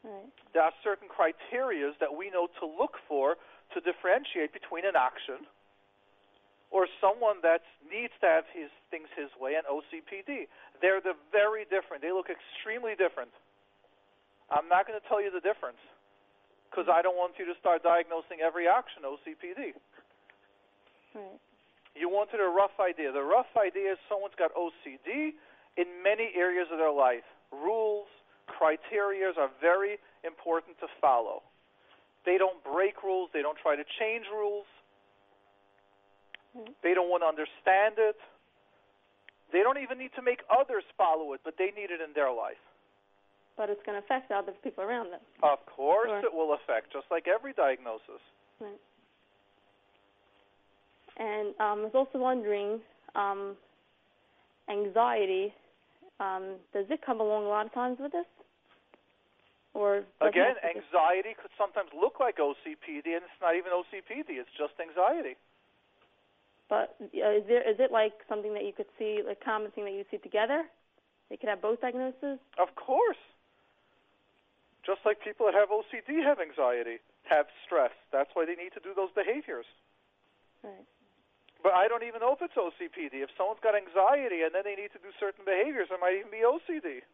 Right. There are certain criterias that we know to look for to differentiate between an akshan or someone that needs to have his things his way and OCPD. They're the very different. They look extremely different. I'm not going to tell you the difference because I don't want you to start diagnosing every akshan OCPD. Right. You wanted a rough idea. The rough idea is someone's got OCD in many areas of their life. Rules, criteria are very important to follow. They don't break rules. They don't try to change rules. Mhm. They don't want to understand it. They don't even need to make others follow it, but they need it in their life. But it's going to affect the other people around them. Of course, Sure. it will affect, just like every diagnosis. Right. And um, I was also wondering, um, anxiety, um, does it come along a lot of times with this? Or Again, have to be- anxiety could sometimes look like OCPD, and it's not even OCPD. It's just anxiety. But uh, is there is it like something that you could see, like common thing that you see together? They could have both diagnoses. Of course. Just like people that have OCD have anxiety, have stress. That's why they need to do those behaviors. Right. But I don't even know if it's OCPD. If someone's got anxiety and then they need to do certain behaviors, it might even be OCD.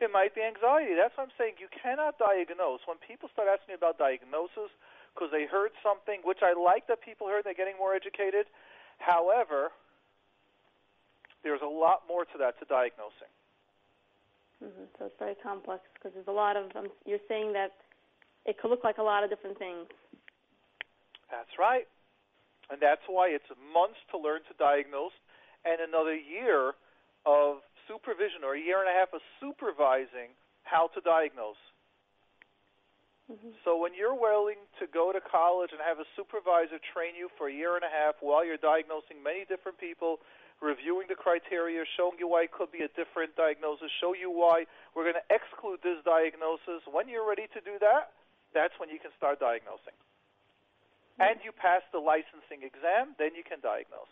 It might be anxiety. That's what I'm saying. You cannot diagnose. When people start asking me about diagnosis because they heard something, which I like that people heard, they're getting more educated. However, there's a lot more to that to diagnosing. hmm So it's very complex because there's a lot of. Um, you're saying that it could look like a lot of different things. That's right. And that's why it's months to learn to diagnose and another year of supervision or a year and a half of supervising how to diagnose. Hmm So when you're willing to go to college and have a supervisor train you for a year and a half while you're diagnosing many different people, reviewing the criteria, showing you why it could be a different diagnosis, show you why we're going to exclude this diagnosis, when you're ready to do that, that's when you can start diagnosing. And you pass the licensing exam, then you can diagnose.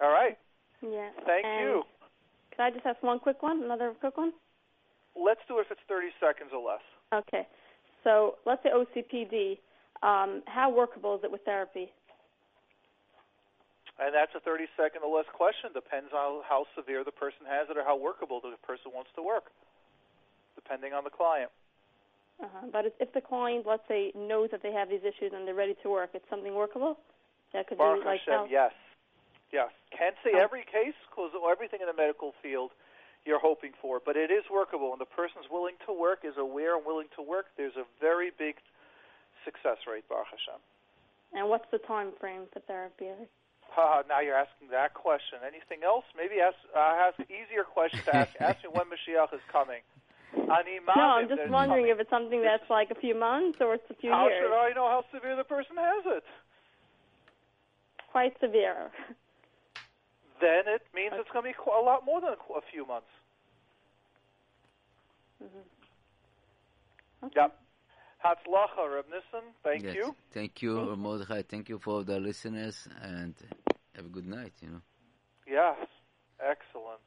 All right. Yeah. Thank and you. Can I just ask one quick one? Another quick one? Let's do it if it's 30 seconds or less. Okay. So let's say OCPD. Um, how workable is it with therapy? And that's a 30 second or less question. Depends on how severe the person has it or how workable the person wants to work, depending on the client. Uh-huh. But if- if the client, let's say, knows that they have these issues and they're ready to work, it's something workable. That could Baruch be like Hashem, yes. Yes. Can't say Oh. every case because everything in the medical field you're hoping for, but it is workable. And the person's willing to work, is aware and willing to work, there's a very big success rate, Baruch Hashem. And what's the time frame for therapy? Uh, now you're asking that question. Anything else? Maybe ask, uh, ask easier question to ask. ask me when Mashiach is coming. No, I'm just wondering coming. if it's something that's like a few months or it's a few How years. should I know how severe the person has it? Quite severe. Then it means it's going to be qu- a lot more than a, qu- a few months. hmm Okay. Yep. Hatzlacha, Reb Nissen. Thank Yes. you. Thank you, Mordechai. Thank you for the listeners, and have a good night. You know. Yes. Excellent.